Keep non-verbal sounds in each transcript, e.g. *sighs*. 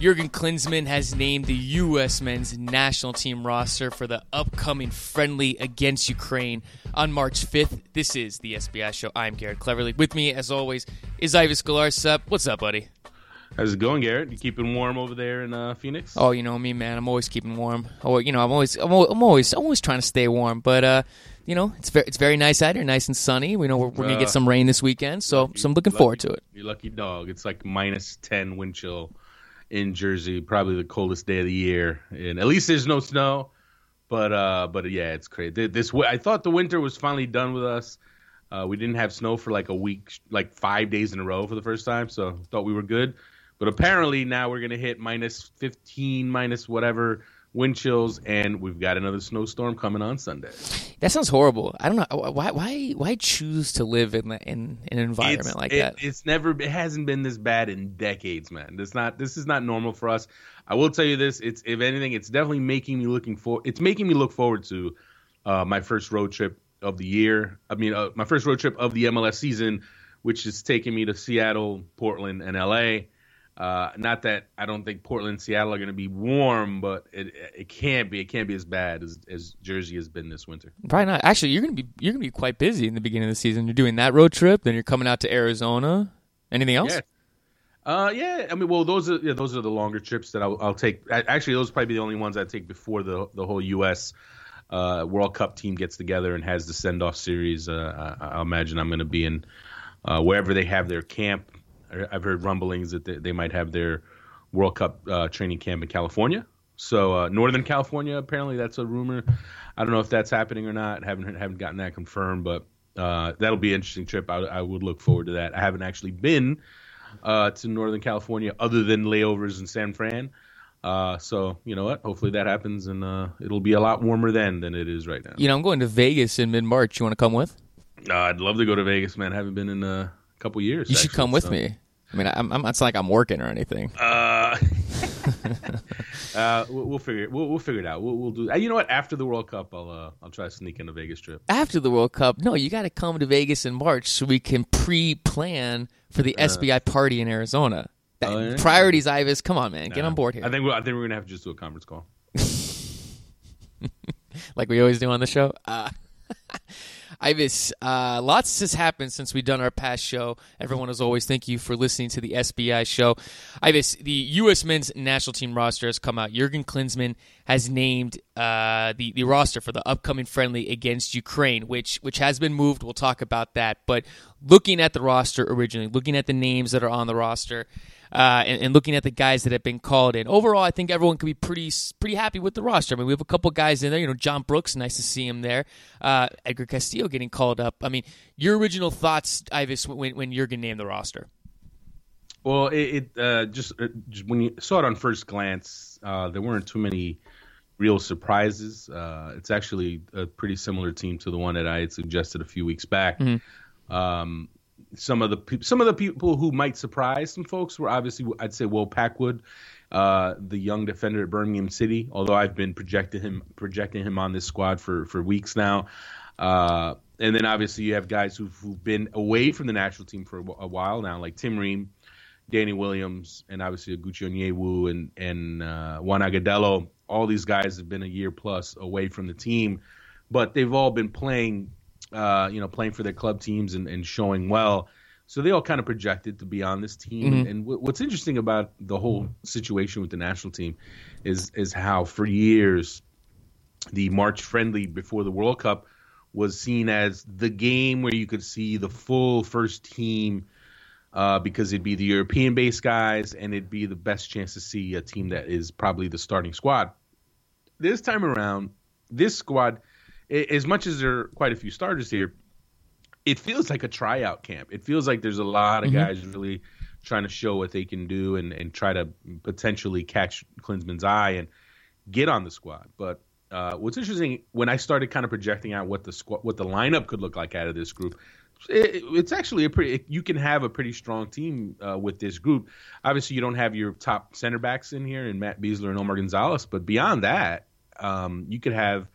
Jurgen Klinsmann has named the U.S. men's national team roster for the upcoming friendly against Ukraine on March 5th. This is the SBI show. I'm Garrett Cleverly. With me, as always, is Ives Galarcep. What's up, buddy? How's it going, Garrett? You keeping warm over there in uh, Phoenix? Oh, you know me, man. I'm always keeping warm. Oh, you know, I'm always, I'm always, I'm always, I'm always trying to stay warm. But uh, you know, it's very, it's very nice out here, nice and sunny. We know we're, we're gonna get some rain this weekend, so, lucky, so I'm looking lucky, forward to it. You lucky dog. It's like minus ten wind chill in Jersey, probably the coldest day of the year. And at least there's no snow. But uh, but yeah, it's crazy. This I thought the winter was finally done with us. Uh, we didn't have snow for like a week, like five days in a row for the first time, so thought we were good. But apparently now we're gonna hit minus 15, minus whatever wind chills, and we've got another snowstorm coming on Sunday. That sounds horrible. I don't know why why why choose to live in in, an environment it's, like it, that. It's never it hasn't been this bad in decades, man. This not this is not normal for us. I will tell you this. It's if anything, it's definitely making me looking for. It's making me look forward to uh, my first road trip of the year. I mean, uh, my first road trip of the MLS season, which is taking me to Seattle, Portland, and LA. Uh, not that I don't think Portland and Seattle are going to be warm, but it it can't be. It can't be as bad as, as Jersey has been this winter. Probably not. Actually, you're going to be you're going to be quite busy in the beginning of the season. You're doing that road trip, then you're coming out to Arizona. Anything else? Yeah. Uh, yeah. I mean, well, those are yeah, those are the longer trips that I'll, I'll take. Actually, those probably be the only ones I take before the the whole U.S. Uh, World Cup team gets together and has the send off series. Uh, I, I imagine I'm going to be in uh, wherever they have their camp I've heard rumblings that they, they might have their World Cup uh, training camp in California. So uh, Northern California, apparently that's a rumor. I don't know if that's happening or not. haven't haven't gotten that confirmed, but uh, that'll be an interesting trip. I, I, would look forward to that. I haven't actually been uh, to Northern California other than layovers in San Fran. Uh, so you know what? Hopefully that happens, and uh, it'll be a lot warmer then than it is right now. You know, I'm going to Vegas in mid March. You want to come with? I'd love to go to Vegas, man. I haven't been in uh, couple years. You actually, should come with so. me. I mean, I'm, I'm, it's not like I'm working or anything. Uh, *laughs* *laughs* uh, we'll, we'll, figure it. We'll, we'll figure it out. We'll, we'll do. Uh, you know what? After the World Cup, I'll uh, I'll try to sneak in a Vegas trip. After the World Cup, no, you got to come to Vegas in March so we can pre-plan for the uh, SBI party in Arizona. That, oh, yeah. Priorities, Ives. Come on, man, get on board here. I think I think we're gonna have to just do a conference call, *laughs* like we always do on the show. Ives, uh, lots has happened since we've done our past show. Everyone, as always, thank you for listening to the SBI show. Ives, the U.S. men's national team roster has come out. Jurgen Klinsmann has named uh, the the roster for the upcoming friendly against Ukraine, which which has been moved. We'll talk about that. But looking at the roster originally, looking at the names that are on the roster uh, and, and, looking at the guys that have been called in. Overall, I think everyone could be pretty pretty happy with the roster. I mean, we have a couple guys in there. You know, John Brooks, nice to see him there. Uh, Edgar Castillo getting called up. I mean, your original thoughts, Ives, when when Jurgen named the roster. Well, it, it uh, just, uh, just, when you saw it on first glance, uh, there weren't too many real surprises. Uh, it's actually a pretty similar team to the one that I had suggested a few weeks back. Mm-hmm. Um, some of the pe- some of the people who might surprise some folks were obviously I'd say Will Packwood, uh, the young defender at Birmingham City. Although I've been projecting him projecting him on this squad for for weeks now. Uh, and then obviously you have guys who've, who've, been away from the national team for a, a while now, like Tim Ream, Danny Williams, and obviously Oguchi Onyewu and and uh, Juan Agudelo. All these guys have been a year plus away from the team, but they've all been playing uh, you know, playing for their club teams and, and, showing well. So they all kind of projected to be on this team. Mm-hmm. And w- what's interesting about the whole situation with the national team is is how for years the March friendly before the World Cup was seen as the game where you could see the full first team uh, because it'd be the European based guys and it'd be the best chance to see a team that is probably the starting squad. This time around, this squad as much as there are quite a few starters here, it feels like a tryout camp. It feels like there's a lot of mm-hmm. guys really trying to show what they can do and, and try to potentially catch Klinsmann's eye and get on the squad. But uh, what's interesting when I started kind of projecting out what the squad, what the lineup could look like out of this group, it, it's actually a pretty. You can have a pretty strong team uh, with this group. Obviously, you don't have your top center backs in here, and Matt Besler and Omar Gonzalez. But beyond that, um, you could have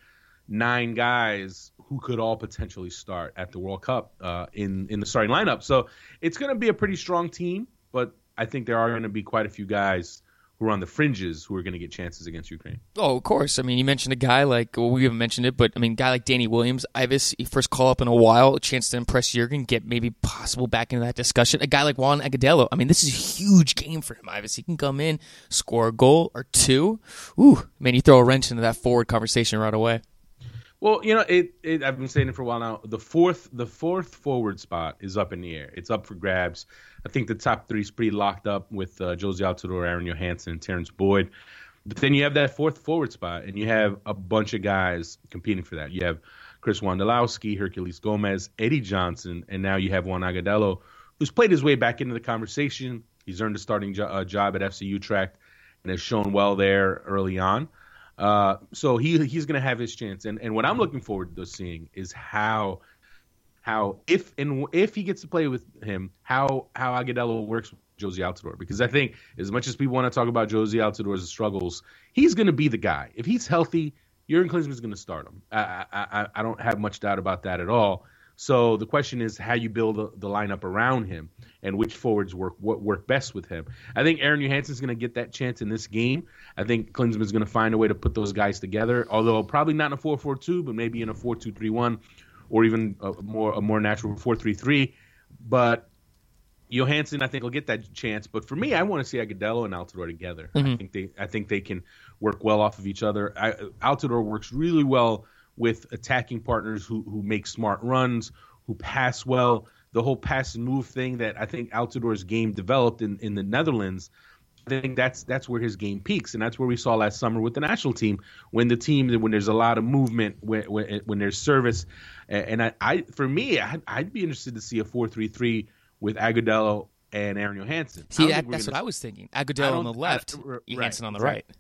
nine guys who could all potentially start at the World Cup uh, in in the starting lineup. So it's going to be a pretty strong team, but I think there are going to be quite a few guys who are on the fringes who are going to get chances against Ukraine. Oh, of course. I mean, you mentioned a guy like well, we haven't mentioned it, but I mean, guy like Danny Williams, Ives, first call up in a while, a chance to impress Jurgen, get maybe possible back into that discussion. A guy like Juan Agudelo. I mean, this is a huge game for him. Ives, he can come in, score a goal or two. Ooh, man, you throw a wrench into that forward conversation right away. Well, you know, it, it, I've been saying it for a while now. The fourth, the fourth forward spot is up in the air. It's up for grabs. I think the top three is pretty locked up with uh, Jozy Altidore, Aron Johannsson, and Terrence Boyd. But then you have that fourth forward spot, and you have a bunch of guys competing for that. You have Chris Wondolowski, Herculez Gomez, Eddie Johnson, and now you have Juan Agudelo, who's played his way back into the conversation. He's earned a starting jo- uh, job at FC Utrecht and has shown well there early on. Uh, so he he's going to have his chance, and and what I'm looking forward to seeing is how how if and if he gets to play with him, how how Agudelo works with Jozy Altidore, because I think as much as people want to talk about Jozy Altidore's struggles, he's going to be the guy. If he's healthy, Jurgen Klinsmann's going to start him. I, I I don't have much doubt about that at all. So the question is how you build the, lineup around him and which forwards work what work best with him. I think Aron Johannsson's going to get that chance in this game. I think Klinsmann's going to find a way to put those guys together, although probably not in a 4-4-2, but maybe in a 4-2-3-1 or even a more a more natural 4-3-3. But Johannsson, I think, will get that chance. But for me, I want to see Agudelo and Altidore together. Mm-hmm. I think they I think they can work well off of each other. I, Altidore works really well with attacking partners who who make smart runs, who pass well. The whole pass and move thing that I think Altidore's game developed in, in the Netherlands. I think that's that's where his game peaks, and that's where we saw last summer with the national team when the team when there's a lot of movement, when when, when there's service, and I, I for me I'd, I'd, be interested to see a four three three with Agudelo and Aron Johannsson. See, that, that's gonna, what I was thinking. Agudelo on the left, uh, I, Johannsson on the right. right.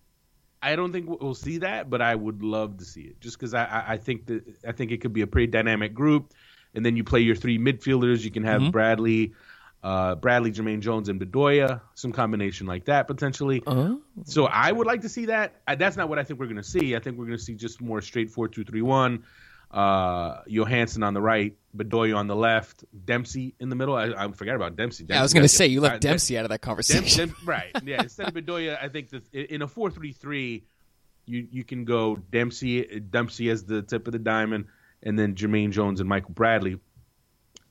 I don't think we'll see that, but I would love to see it, just because I, I think that I think it could be a pretty dynamic group. And then you play your three midfielders. You can have mm-hmm. Bradley, uh, Bradley, Jermaine Jones, and Bedoya, some combination like that potentially. Uh-huh. So I would like to see that. I, that's not what I think we're going to see. I think we're going to see just more straight four two three one. Uh, Johannsson on the right, Bedoya on the left, Dempsey in the middle. I, I forgot about Dempsey. Dempsey yeah, I was going to say you left Dempsey out of that conversation. Dem, Dem, right? Yeah. Instead of *laughs* Bedoya, I think in a four three three, you you can go Dempsey Dempsey as the tip of the diamond, and then Jermaine Jones and Michael Bradley.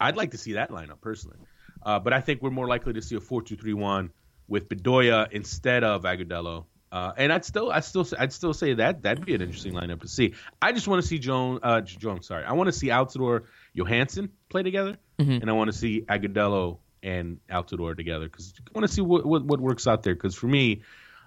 I'd like to see that lineup personally. Uh, but I think we're more likely to see a four-two-three-one with Bedoya instead of Agudelo. Uh, and I'd still, I still, I'd still say that that'd be an interesting lineup to see. I just want to see Joan, uh, Jones. Sorry, I want to see Altidore Johannsson play together, mm-hmm. and I want to see Agudelo and Altidore together because I want to see what, what, what works out there. Because for me,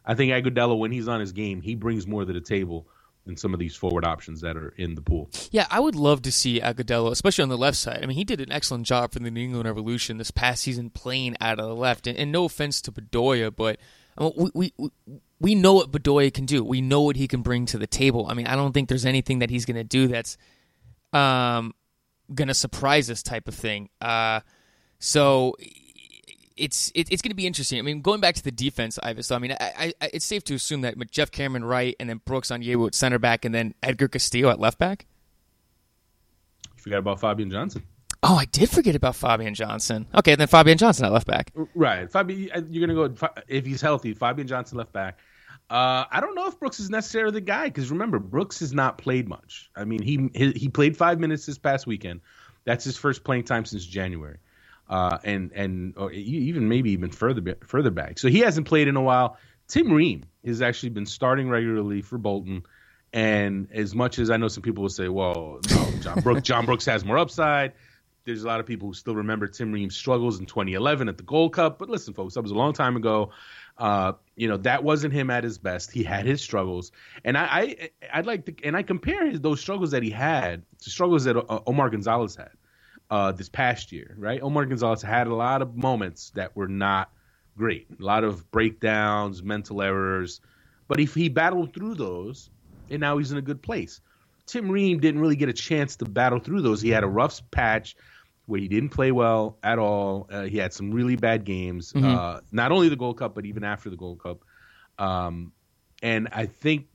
I think Agudelo, when he's on his game, he brings more to the table than some of these forward options that are in the pool. Yeah, I would love to see Agudelo, especially on the left side. I mean, he did an excellent job for the New England Revolution this past season, playing out of the left. And, and no offense to Bedoya, but I mean, we, we we know what Bedoya can do. We know what he can bring to the table. I mean, I don't think there's anything that he's going to do that's um, going to surprise us, type of thing. Uh, so it's it, it's going to be interesting. I mean, going back to the defense, Ives. So, I mean, I, I, it's safe to assume that with Geoff Cameron right, and then Brooks Onyewu at center back, and then Edgar Castillo at left back. You forgot about Fabian Johnson. Oh, I did forget about Fabian Johnson. Okay, then Fabian Johnson at left back. Right, Fabian. You're going to go if he's healthy. Fabian Johnson left back. Uh, I don't know if Brooks is necessarily the guy because remember Brooks has not played much. I mean, he, he he played five minutes this past weekend. That's his first playing time since January uh, and and even maybe even further further back. So he hasn't played in a while. Tim Ream has actually been starting regularly for Bolton. And as much as I know some people will say, well, no, John, Brooks, John Brooks has more upside. There's a lot of people who still remember Tim Ream's struggles in 2011 at the Gold Cup. But listen, folks, that was a long time ago. Uh, you know that wasn't him at his best. He had his struggles, and I, I would like to, and I compare his, those struggles that he had to struggles that uh, Omar Gonzalez had uh, this past year, right? Omar Gonzalez had a lot of moments that were not great, a lot of breakdowns, mental errors, but if he battled through those, and now he's in a good place. Tim Ream didn't really get a chance to battle through those. He had a rough patch where he didn't play well at all. Uh, he had some really bad games, mm-hmm. uh, not only the Gold Cup, but even after the Gold Cup. Um, and I think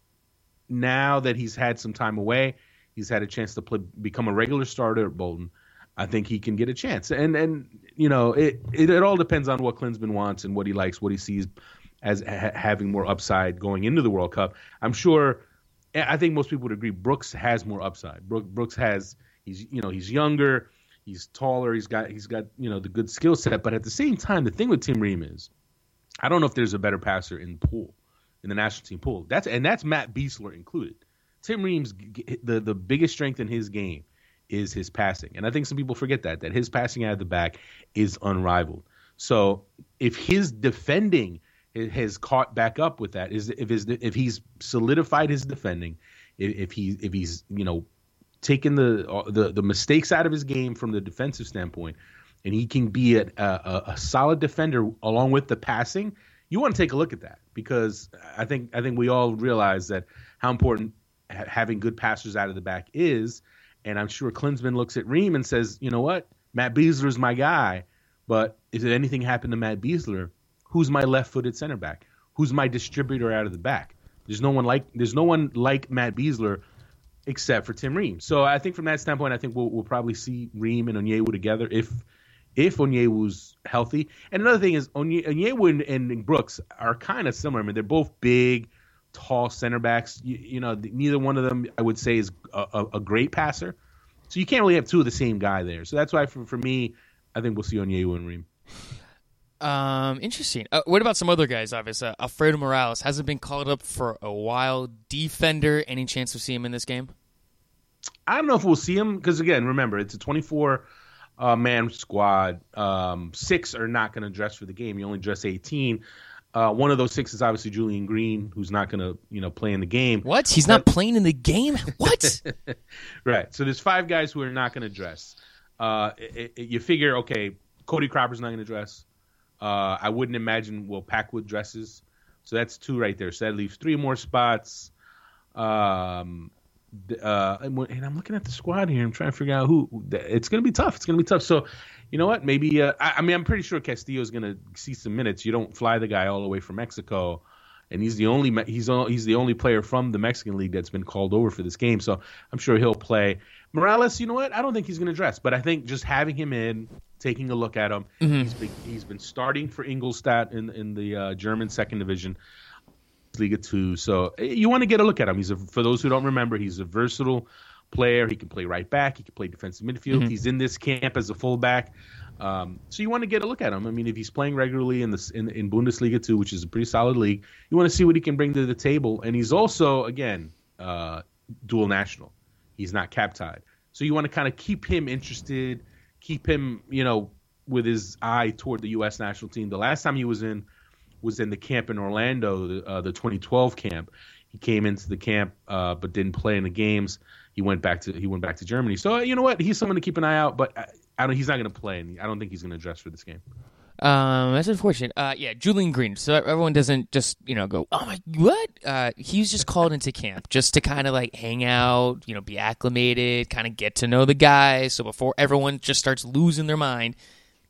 now that he's had some time away, he's had a chance to play, become a regular starter at Bolton. I think he can get a chance. And and you know, it, it, it all depends on what Klinsmann wants and what he likes, what he sees as ha- having more upside going into the World Cup. I'm sure. I think most people would agree. Brooks has more upside. Brooks has he's you know he's younger, he's taller, he's got he's got you know the good skill set. But at the same time, the thing with Tim Ream is, I don't know if there's a better passer in pool, in the national team pool. That's and that's Matt Besler included. Tim Ream's the the biggest strength in his game is his passing, and I think some people forget that that his passing out of the back is unrivaled. So if his defending has caught back up with that, is if his if he's solidified his defending, if, if he if he's you know taken the uh, the the mistakes out of his game from the defensive standpoint, and he can be a, a, a solid defender along with the passing. You want to take a look at that because I think I think we all realize that how important having good passers out of the back is. And I'm sure Klinsmann looks at Ream and says, you know what, Matt Besler is my guy, but if anything happened to Matt Besler, who's my left-footed center back? Who's my distributor out of the back? There's no one like there's no one like Matt Besler except for Tim Ream. So I think from that standpoint, I think we'll, we'll probably see Ream and Onyewu together if if Onyewu's healthy. And another thing is Onye, Onyewu and, and Brooks are kind of similar. I mean, they're both big, tall center backs. You, you know, neither one of them I would say is a, a, a, great passer. So you can't really have two of the same guy there. So that's why for, for me, I think we'll see Onyewu and Ream. Um, interesting. Uh, what about some other guys? Obviously, uh, Alfredo Morales hasn't been called up for a while. Defender, any chance of seeing him in this game? I don't know if we'll see him because again, remember it's a 24 uh, man squad. Um, six are not going to dress for the game. You only dress 18. Uh, one of those six is obviously Julian Green, who's not going to you know play in the game. What? He's but, not playing in the game? *laughs* What? *laughs* right. So there's five guys who are not going to dress. Uh, it, it, you figure, okay, Cody Cropper's not going to dress. Uh, I wouldn't imagine Will Packwood dresses. So that's two right there. So that leaves three more spots. Um, uh, and I'm looking at the squad here. I'm trying to figure out who. It's going to be tough. It's going to be tough. So, you know what? Maybe. Uh, I, I, mean, I'm pretty sure Castillo is going to see some minutes. You don't fly the guy all the way from Mexico, and he's the only he's he's the only player from the Mexican league that's been called over for this game. So I'm sure he'll play. Morales, you know what? I don't think he's going to dress, but I think just having him in, taking a look at him, mm-hmm. he's, been, he's been starting for Ingolstadt in in the uh, German second division, Liga Two. So eh, you want to get a look at him. He's a, for those who don't remember, he's a versatile player. He can play right back. He can play defensive midfield. Mm-hmm. He's in this camp as a fullback. Um, so you want to get a look at him. I mean, if he's playing regularly in this in, in Bundesliga two, which is a pretty solid league, you want to see what he can bring to the table. And he's also again uh, dual national. He's not cap tied. So you want to kind of keep him interested, keep him, you know, with his eye toward the U.S. national team. The last time he was in was in the camp in Orlando, the, uh, the 2012 camp. He came into the camp, uh, but didn't play in the games. He went back to he went back to Germany. So you know what? He's someone to keep an eye out. But I, I don't. He's not going to play, and I don't think he's going to dress for this game. Um, that's unfortunate. Uh, yeah, Julian Green. So everyone doesn't just you know go, oh my, what? Uh, he was just called into camp just to kind of like hang out, you know, be acclimated, kind of get to know the guys. So before everyone just starts losing their mind,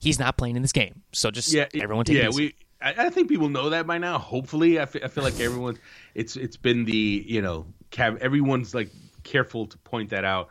he's not playing in this game. So just yeah, everyone take yeah. We, I, I think people know that by now. Hopefully, I feel, I feel like everyone, it's it's been the you know, everyone's like careful to point that out.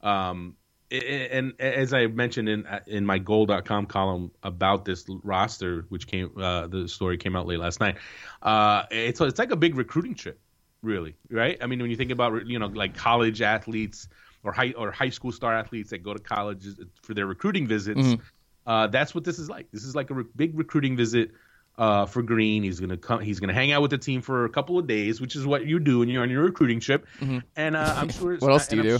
Um, and as I mentioned in in my goal.com column about this roster, which came uh, the story came out late last night, uh, it's it's like a big recruiting trip, really, right? I mean, when you think about you know like college athletes or high or high school star athletes that go to college for their recruiting visits, mm-hmm. uh, that's what this is like. This is like a re- big recruiting visit. Uh, for Green, he's gonna come. He's gonna hang out with the team for a couple of days, which is what you do when you're on your recruiting trip. Mm-hmm. And uh, I'm sure. what else do you do?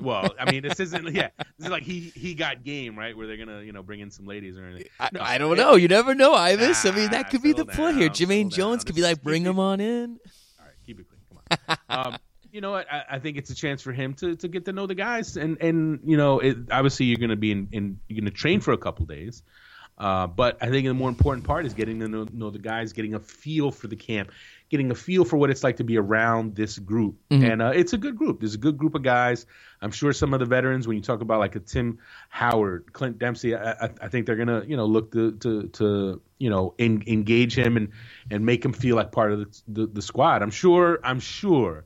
Well, I mean, this isn't. Yeah, this is like he he got game right where they're gonna you know bring in some ladies or anything. I, no, I don't it, know. You never know, Ives. I mean, that could be the play here. Jermaine Jones could be like, bring him on in. All right, keep it clean. Come on. um, you know what? I, I, think it's a chance for him to, to get to know the guys, and and you know, it, obviously you're going to be in, in you're to train for a couple days, uh, but I think the more important part is getting to know, know, the guys, getting a feel for the camp, getting a feel for what it's like to be around this group. Mm-hmm. And uh, it's a good group. There's a good group of guys. I'm sure some of the veterans, when you talk about like a Tim Howard, Clint Dempsey, I, I think they're gonna you know look to to, to you know engage him and and make him feel like part of the, the, the squad. I'm sure. I'm sure.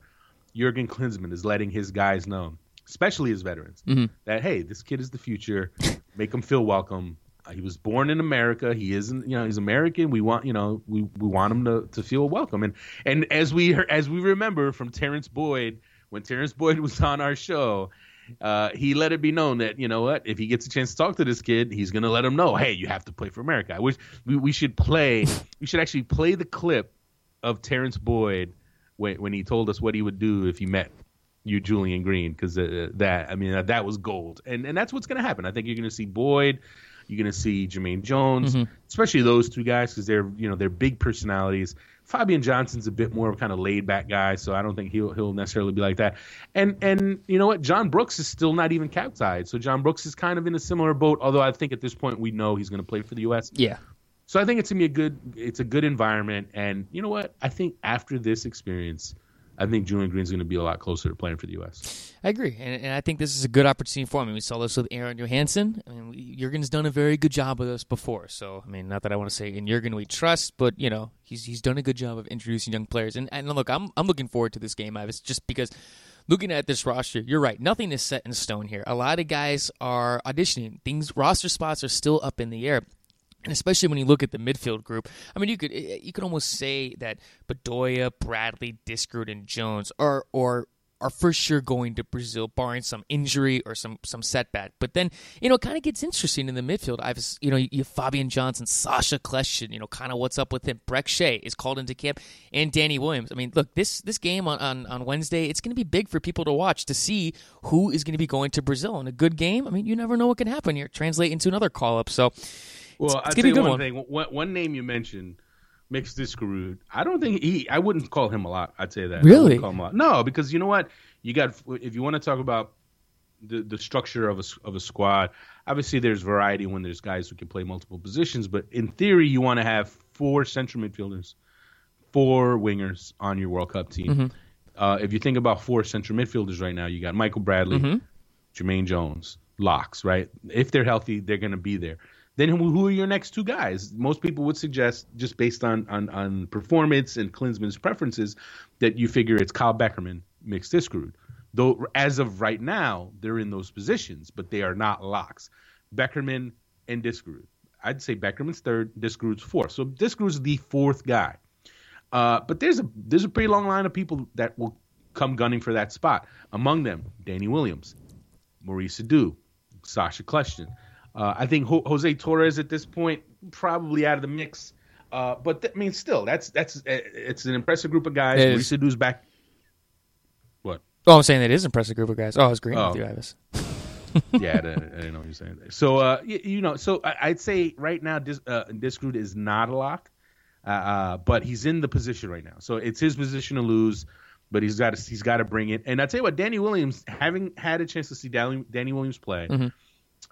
Jurgen Klinsmann is letting his guys know, especially his veterans, mm-hmm. that hey, this kid is the future. Make them feel welcome He was born in America. He isn't, you know, he's American. We want, you know, we, we want him to, to feel welcome. And and as we as we remember from Terrence Boyd, when Terrence Boyd was on our show, uh, he let it be known that you know what, if he gets a chance to talk to this kid, he's gonna let him know, hey, you have to play for America. I wish we, we should play. we should actually play the clip of Terrence Boyd when when he told us what he would do if he met you, Julian Green, because uh, that I mean that, that was gold, and and that's what's gonna happen. I think you're gonna see Boyd. You're going to see Jermaine Jones, mm-hmm. especially those two guys because they're you know they're big personalities. Fabian Johnson's a bit more of a kind of laid back guy, so I don't think he'll he'll necessarily be like that. And and you know what, John Brooks is still not even cap-tied, so John Brooks is kind of in a similar boat. Although I think at this point we know he's going to play for the U.S. Yeah. So I think it's gonna be a good it's a good environment, and you know what, I think after this experience, I think Julian Green's going to be a lot closer to playing for the U.S. I agree, and, and I think this is a good opportunity for him. We saw this with Aron Johannsson. I mean, Jurgen's done a very good job with us before. So, I mean, not that I want to say in Jurgen we trust, but you know, he's he's done a good job of introducing young players. And and look, I'm I'm looking forward to this game, Ives, just because looking at this roster, you're right. Nothing is set in stone here. A lot of guys are auditioning. Things roster spots are still up in the air. And especially when you look at the midfield group, I mean, you could eh, eh, you could almost say that Bedoya, Bradley, Diskerud, and Jones are or are for sure going to Brazil, barring some injury or some some setback. But then you know, it kind of gets interesting in the midfield. I've you know, you have Fabian Johnson, Sacha Kljestan, you know, kind of what's up with him. Brek Shea is called into camp, and Danny Williams. I mean, look, this this game on on, on Wednesday, it's going to be big for people to watch to see who is going to be going to Brazil. in a good game, I mean, you never know what can happen here. Translate into another call up. So well, I'll tell you one, one, thing. One, one name you mentioned, Mix Diskerud. I don't think he. I wouldn't call him a lot. I'd say that. Really? No, because you know what? You got if you want to talk about the the structure of a of a squad. Obviously, there's variety when there's guys who can play multiple positions, but in theory, you want to have four central midfielders, four wingers on your World Cup team. Mm-hmm. Uh, if you think about four central midfielders right now, you got Michael Bradley, mm-hmm. Jermaine Jones, locks. Right? If they're healthy, they're going to be there. Then who are your next two guys? Most people would suggest, just based on on, on performance and Klinsmann's preferences, that you figure it's Kyle Beckerman Mix Diskerud. Though as of right now, they're in those positions, but they are not locks. Beckerman and Diskerud. I'd say Beckerman's third, Diskerud's fourth. So Diskerud's the fourth guy. Uh, but there's a there's a pretty long line of people that will come gunning for that spot. Among them, Danny Williams, Maurice Edu, Sacha Kljestan. Uh, I think Ho- Jose Torres at this point probably out of the mix. Uh, but th- I mean, still, that's that's uh, it's an impressive group of guys. Residu's back. What? Oh, I'm saying it is an impressive group of guys. Oh, I was agreeing oh. with you, Ives. *laughs* yeah, I didn't, I didn't, know what you're saying. So, uh, you, you, know, so I, would say right now, Dis, uh, is not a lock, uh, uh, but he's in the position right now. So it's his position to lose, but he's got to, he's got to bring it. And I tell you what, Danny Williams, having had a chance to see Danny, Danny Williams play. Mm-hmm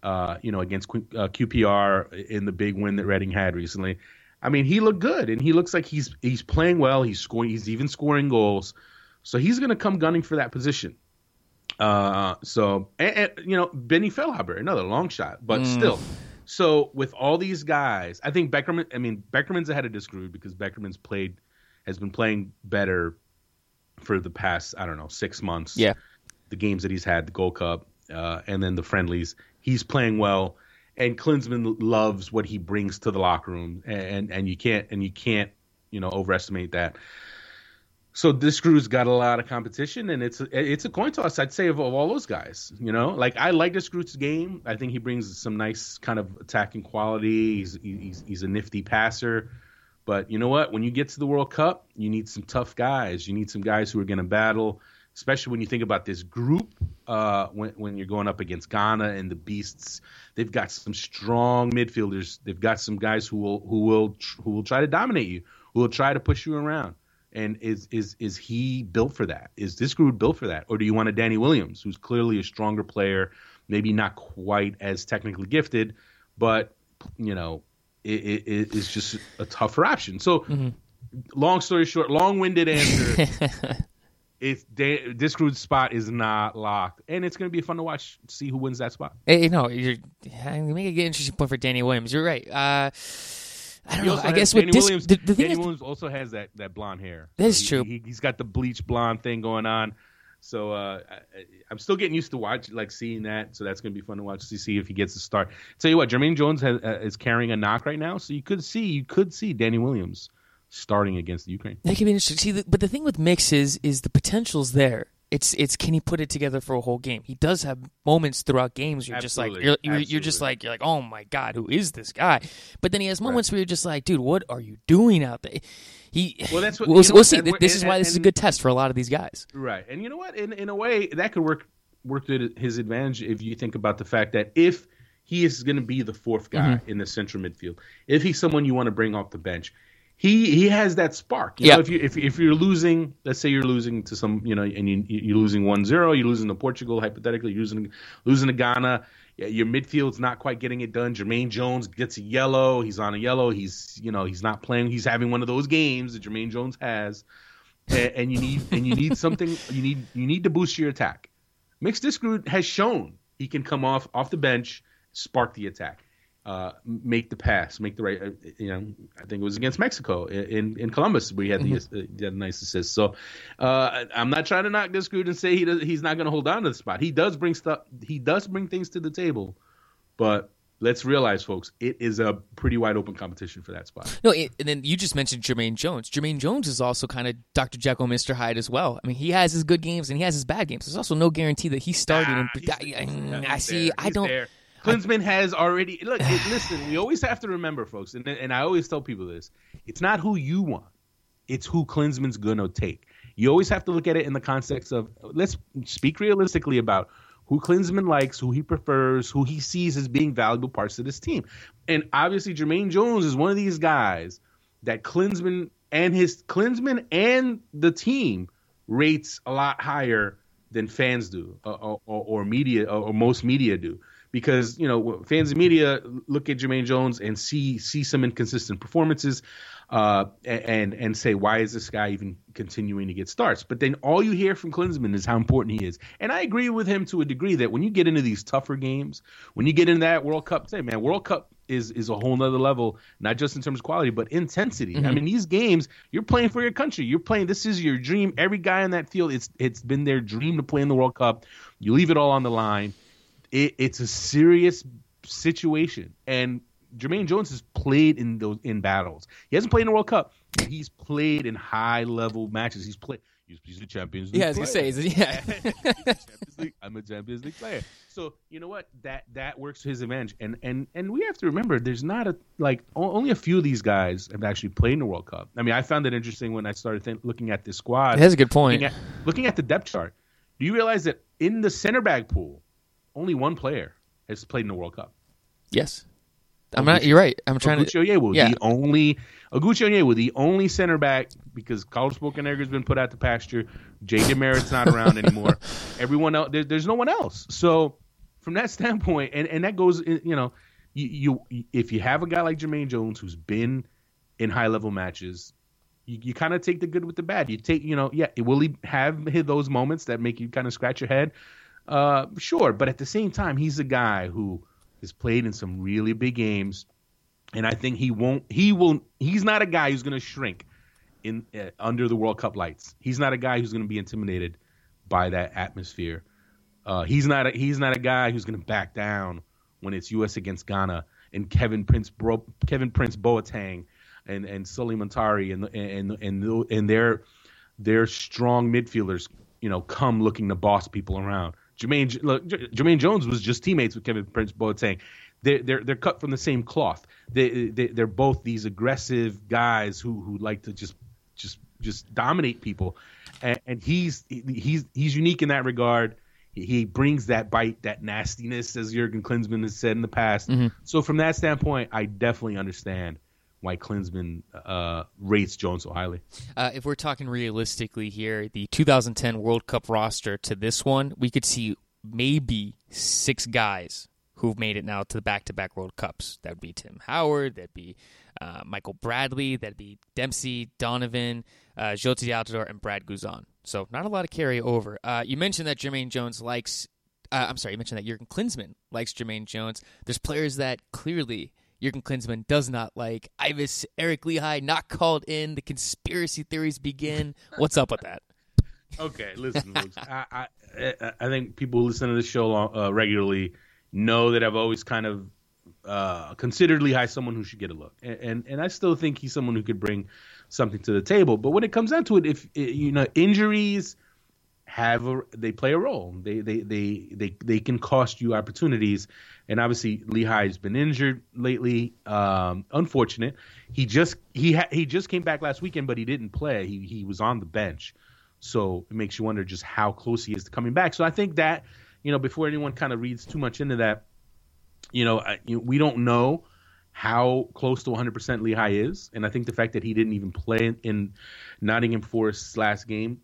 uh, you know, against Q, uh, QPR in the big win that Reading had recently. I mean, he looked good, and he looks like he's he's playing well. He's scoring. He's even scoring goals. So he's going to come gunning for that position. Uh, so and, and, you know, Benny Feilhaber, another long shot, but mm. still. So with all these guys, I think Beckerman. I mean, Beckerman's ahead of Diskerud because Beckerman's played has been playing better for the past I don't know six months. Yeah, the games that he's had, the Gold Cup, uh, and then the friendlies he's playing well, and Klinsmann loves what he brings to the locker room, and and you can't and you can't you know overestimate that. So Diskerud's got a lot of competition, and it's a, it's a coin toss. I'd say of, of all those guys, you know, like I like Diskerud's game. I think he brings some nice kind of attacking quality. He's he's, he's a nifty passer. But you know what? When you get to the World Cup, you need some tough guys. You need some guys who are going to battle especially when you think about this group uh, when, when you're going up against Ghana and the Beasts. They've got some strong midfielders. They've got some guys who will who will who will try to dominate you, who will try to push you around. And is is is he built for that? Is this group built for that, or do you want a Danny Williams, who's clearly a stronger player, maybe not quite as technically gifted, but you know, it, it, it is just a tougher option. So, mm-hmm. long story short, long-winded answer. *laughs* it's this Diskerud's spot is not locked, and it's going to be fun to watch. See who wins that spot. Hey, no, you're you make a interesting point for Danny Williams. You're right. Uh, I don't he know. I guess with Danny Williams, the, the Danny is, Williams also has that, that blonde hair. That's so true. He, has got the bleach blonde thing going on. So uh, I, I'm still getting used to watch like seeing that. So that's going to be fun to watch to see if he gets a start. Tell you what, Jermaine Jones has, uh, is carrying a knock right now, so you could see you could see Danny Williams starting against the Ukraine. That could be interesting. See, but the thing with Mix is is the potential's there. It's it's can he put it together for a whole game? He does have moments throughout games. You're Absolutely. just like you're, you're, you're just like you're like oh my god, who is this guy? But then he has moments where you're just like, dude, what are you doing out there? He Well, that's what- we'll, we'll what, see. and This we're- is why and- this is a good test for a lot of these guys. Right, and you know what? In in a way, that could work work to his advantage if you think about the fact that if he is going to be the fourth guy Mm-hmm. in the central midfield, if he's someone you want to bring off the bench, he he has that spark. You Yeah. know, if you if if you're losing, let's say you're losing to some, you know, and you you're losing 1-0, you're losing to Portugal hypothetically, you're losing losing to Ghana. Your midfield's not quite getting it done. Jermaine Jones gets a yellow. He's on a yellow. He's you know he's not playing. He's having one of those games that Jermaine Jones has and, and you need and you need something you need you need to boost your attack. Mix Diskerud has shown he can come off off the bench, spark the attack, uh, make the pass, make the right. Uh, you know, I think it was against Mexico in in Columbus where he had the uh, he had a nice assist. So uh, I'm not trying to knock Diskerud and say he does, he's not going to hold on to the spot. He does bring stuff. He does bring things to the table, but. Let's realize, folks, it is a pretty wide open competition for that spot. No, it, and then you just mentioned Jermaine Jones. Jermaine Jones is also kind of Dr. Jekyll, Mr. Hyde as well. I mean, he has his good games and he has his bad games. There's also no guarantee that he's starting. And, he's- I, he's I see. there. I don't. there. Klinsman has already look. *sighs* listen, we always have to remember, folks, and and I always tell people this: it's not who you want, it's who Klinsmann's gonna take. You always have to look at it in the context of let's speak realistically about who Klinsmann likes, who he prefers, who he sees as being valuable parts of this team. And obviously, Jermaine Jones is one of these guys that Klinsmann and his Klinsman and the team rates a lot higher than fans do, uh, or, or, or media, or, or most media do, because you know fans and media look at Jermaine Jones and see see some inconsistent performances, uh, and and say why is this guy even continuing to get starts? But then all you hear from Klinsmann is how important he is, and I agree with him to a degree that when you get into these tougher games, when you get into that World Cup, say man, World Cup is is a whole nother level, not just in terms of quality, but intensity. I mean, these games, you're playing for your country. You're playing. This is your dream. Every guy in that field, it's it's been their dream to play in the World Cup. You leave it all on the line. It, it's a serious situation, and Jermaine Jones has played in those in battles. He hasn't played in the World Cup. but He's played in high level matches. He's played. He's, he's the Champions League. Yeah, as you player. say, yeah. *laughs* League. I'm a Champions League player. So you know what? That that works to his advantage. And and and we have to remember, there's not a like only a few of these guys have actually played in the World Cup. I mean, I found it interesting when I started think, looking at this squad. That's a good point. Looking at, looking at the depth chart, do you realize that in the center back pool, only one player has played in the World Cup? Yes, I'm not. You're right. I'm trying to. Oguchi yeah. the only Oguchi Onyewu, the only center back because Carlos Bocanegra has been put out to pasture. Jay DeMerit's not around *laughs* anymore. Everyone else, there, there's no one else. So from that standpoint, and, and that goes, in- you know, you, you if you have a guy like Jermaine Jones who's been in high level matches, you, you kind of take the good with the bad. You take, you know, yeah, will he have hit those moments that make you kind of scratch your head? Uh, sure, but at the same time, he's a guy who has played in some really big games and I think he won't. He will. He's not a guy who's going to shrink in uh, under the World Cup lights. He's not a guy who's going to be intimidated by that atmosphere. Uh, he's not. A, he's not a guy who's going to back down when it's U.S. against Ghana and Kevin Prince Bro, Kevin Prince Boateng and and Sulley Muntari and and and and their their strong midfielders. You know, come looking to boss people around. Jermaine look, Jermaine Jones was just teammates with Kevin Prince Boateng. They're, they're they're cut from the same cloth. They, they they're both these aggressive guys who who like to just just just dominate people, and, and he's he's he's unique in that regard. He, he brings that bite, that nastiness, as Jurgen Klinsmann has said in the past. Mm-hmm. So from that standpoint, I definitely understand why Klinsmann uh, rates Jones so highly. Uh, if we're talking realistically here, the 2010 World Cup roster to this one, we could see maybe six guys who've made it now to the back-to-back World Cups. That would be Tim Howard. That'd be uh, Michael Bradley. That'd be Dempsey, Donovan, uh, Jota Altidore, and Brad Guzan. So not a lot of carryover. Uh, you mentioned that Jermaine Jones likes. Uh, I'm sorry, you mentioned that Jurgen Klinsmann likes Jermaine Jones. There's players that clearly Jurgen Klinsmann does not like. Ives, Eric Lichaj, not called in. The conspiracy theories begin. *laughs* What's up with that? Okay, listen, folks. *laughs* I, I I think people who listen to this show uh, regularly know that I've always kind of uh, considered Lichaj someone who should get a look, and, and, and I still think he's someone who could bring something to the table. But when it comes down to it, if you know injuries have a, they play a role. They they they they they can cost you opportunities, and obviously Lichaj's been injured lately. Um, unfortunate. He just he ha- he just came back last weekend, but he didn't play. He he was on the bench, so it makes you wonder just how close he is to coming back. So I think that you know before anyone kind of reads too much into that, you know, I, you know we don't know how close to 100% Lichaj is, and I think the fact that he didn't even play in Nottingham Forest's last game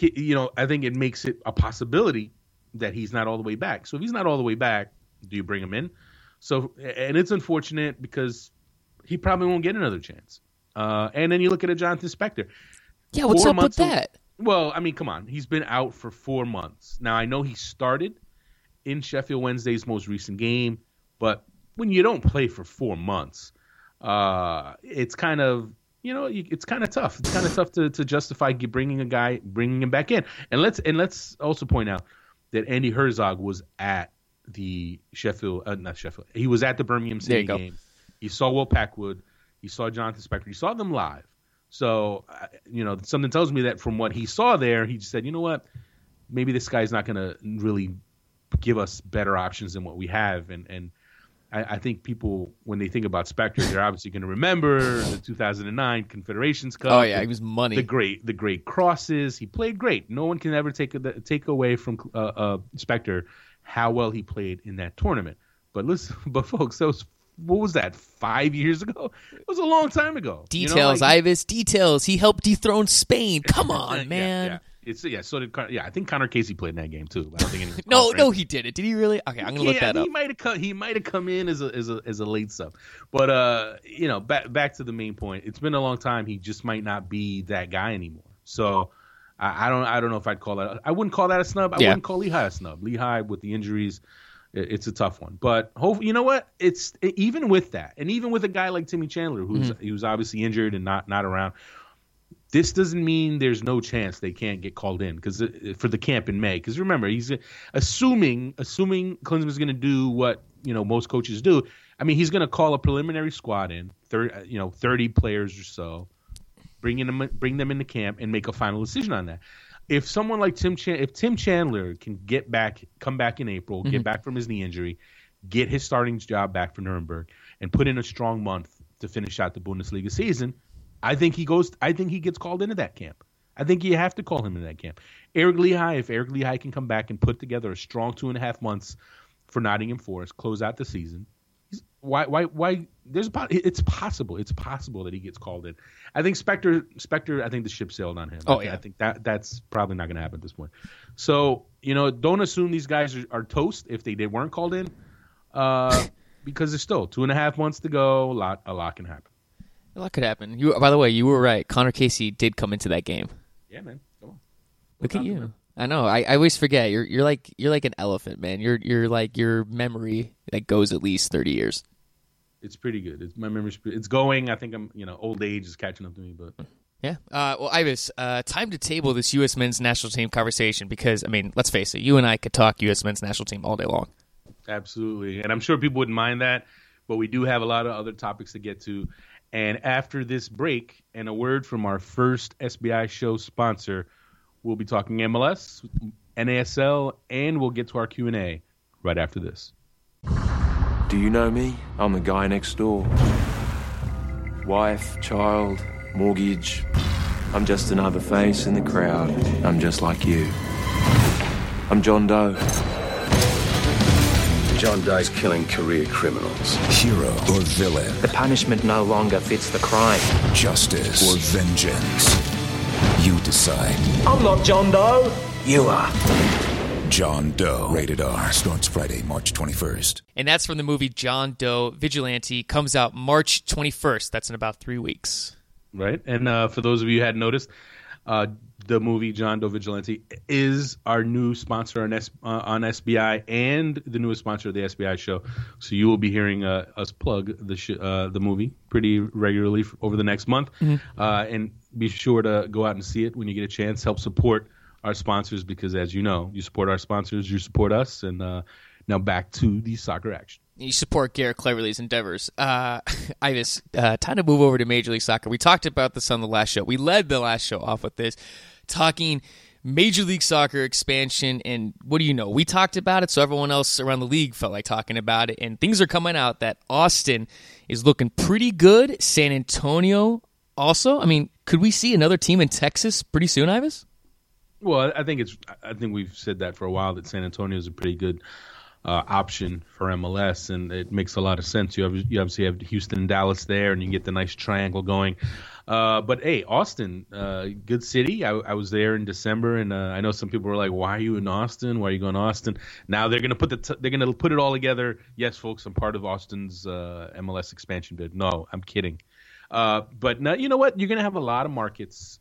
you know, I think it makes it a possibility that he's not all the way back. So if he's not all the way back, do you bring him in? So and it's unfortunate because he probably won't get another chance. Uh, and then you look at a Jonathan Spector. Yeah, what's up with that? well, I mean, come on, he's been out for four months now. I know he started in Sheffield Wednesday's most recent game, but when you don't play for four months, uh, it's kind of you know, it's kind of tough. It's kind of tough to, to justify bringing a guy, bringing him back in. And let's and let's also point out that Andi Herzog was at the Sheffield, uh, not Sheffield. He was at the Birmingham City game. Go. He saw Will Packwood. He saw Jonathan Spector. He saw them live. So, uh, you know, something tells me that from what he saw there, he just said, you know what, maybe this guy's not going to really give us better options than what we have, and and I, I, think people, when they think about Spector, they're obviously going to remember the 2009 Confederations Cup. Oh yeah, he was money. The great, the great crosses. He played great. No one can ever take a, take away from uh, uh, Spector how well he played in that tournament. But listen, *laughs* but folks, that was what was that? Five years ago? It was a long time ago. Details, you know, like, Ives. Details. He helped dethrone Spain. Come *laughs* on, man. Yeah, yeah. It's yeah. So did yeah. I think Connor Casey played in that game too. I don't think no, no, he did it. Did he really? Okay, I'm gonna yeah, look that up. He might have come. He might have come in as a as a as a late sub. But uh, you know, back back to the main point. It's been a long time. He just might not be that guy anymore. So. I, I don't. I don't know if I'd call that. I wouldn't call that a snub. I yeah. wouldn't call Lichaj a snub. Lichaj with the injuries, it's a tough one. But hope you know what? It's even with that, and even with a guy like Timmy Chandler, who's mm-hmm. who's obviously injured and not not around this doesn't mean there's no chance they can't get called in because uh, for the camp in May. Because remember, he's uh, assuming assuming Klinsmann's going to do what you know most coaches do. I mean, he's going to call a preliminary squad in, 30, uh, you know, thirty players or so, bring in them, bring them into camp, and make a final decision on that. If someone like Tim, Chan- if Tim Chandler can get back, come back in April, mm-hmm. get back from his knee injury, get his starting job back for Nuremberg, and put in a strong month to finish out the Bundesliga season, I think he goes. I think he gets called into that camp. I think you have to call him in that camp. Eric Lichaj, if Eric Lichaj can come back and put together a strong two and a half months for Nottingham Forest, close out the season. Why? Why? Why? There's a. It's possible. It's possible that he gets called in. I think Spector. Spector. I think the ship sailed on him. Oh I, yeah. I think that that's probably not going to happen at this point. So you know, don't assume these guys are, are toast if they, they weren't called in, uh, *laughs* because there's still two and a half months to go. A lot. A lot can happen. A lot could happen. You, by the way, you were right. Connor Casey did come into that game. Yeah, man. Come on. Look at you. I know. I, I always forget. You're you're like you're like an elephant, man. You're you're like your memory that goes at least thirty years. It's pretty good. It's my memory's it's going. I think I'm you know old age is catching up to me, but yeah. Uh, well, Ives, uh, time to table this U.S. men's national team conversation because I mean, let's face it, you and I could talk U.S. men's national team all day long. Absolutely, and I'm sure people wouldn't mind that, but we do have a lot of other topics to get to. And after this break, and a word from our first SBI show sponsor, we'll be talking MLS, NASL, and we'll get to our Q and A right after this. Do you know me? I'm the guy next door. Wife, child, mortgage. I'm just another face in the crowd. I'm just like you. I'm John Doe. John Doe's killing career criminals. Hero or villain? The punishment no longer fits the crime. Justice or vengeance? You decide. I'm not John Doe. You are. John Doe. Rated R. Starts Friday, March 21st. And that's from the movie John Doe Vigilante. Comes out March 21st. That's in about three weeks. Right. And uh, for those of you who hadn't noticed, uh, the movie John Doe Vigilante is our new sponsor on, S- uh, on SBI and the newest sponsor of the SBI show. So you will be hearing uh, us plug the sh- uh, the movie pretty regularly f- over the next month. Mm-hmm. Uh, and be sure to go out and see it when you get a chance. Help support our sponsors because, as you know, you support our sponsors, you support us. And uh, now back to the soccer action. You support Garrett Cleverly's endeavors. Uh, *laughs* Ives, uh, time to move over to Major League Soccer. We talked about this on the last show. We led the last show off with this, talking Major League Soccer expansion. And what do you know? We talked about it, so everyone else around the league felt like talking about it. And things are coming out that Austin is looking pretty good. San Antonio also. I mean, could we see another team in Texas pretty soon, Ives? Well, I think it's. I think we've said that for a while that San Antonio is a pretty good uh, option for MLS, and it makes a lot of sense. You, have, you obviously have Houston and Dallas there, and you get the nice triangle going. Uh, but hey, Austin, uh, good city. I, I, was there in December, and uh, I know some people were like, "Why are you in Austin? Why are you going to Austin?" Now they're gonna put the t- they're gonna put it all together. Yes, folks, I'm part of Austin's uh, MLS expansion bid. No, I'm kidding. Uh, but no, you know what? You're gonna have a lot of markets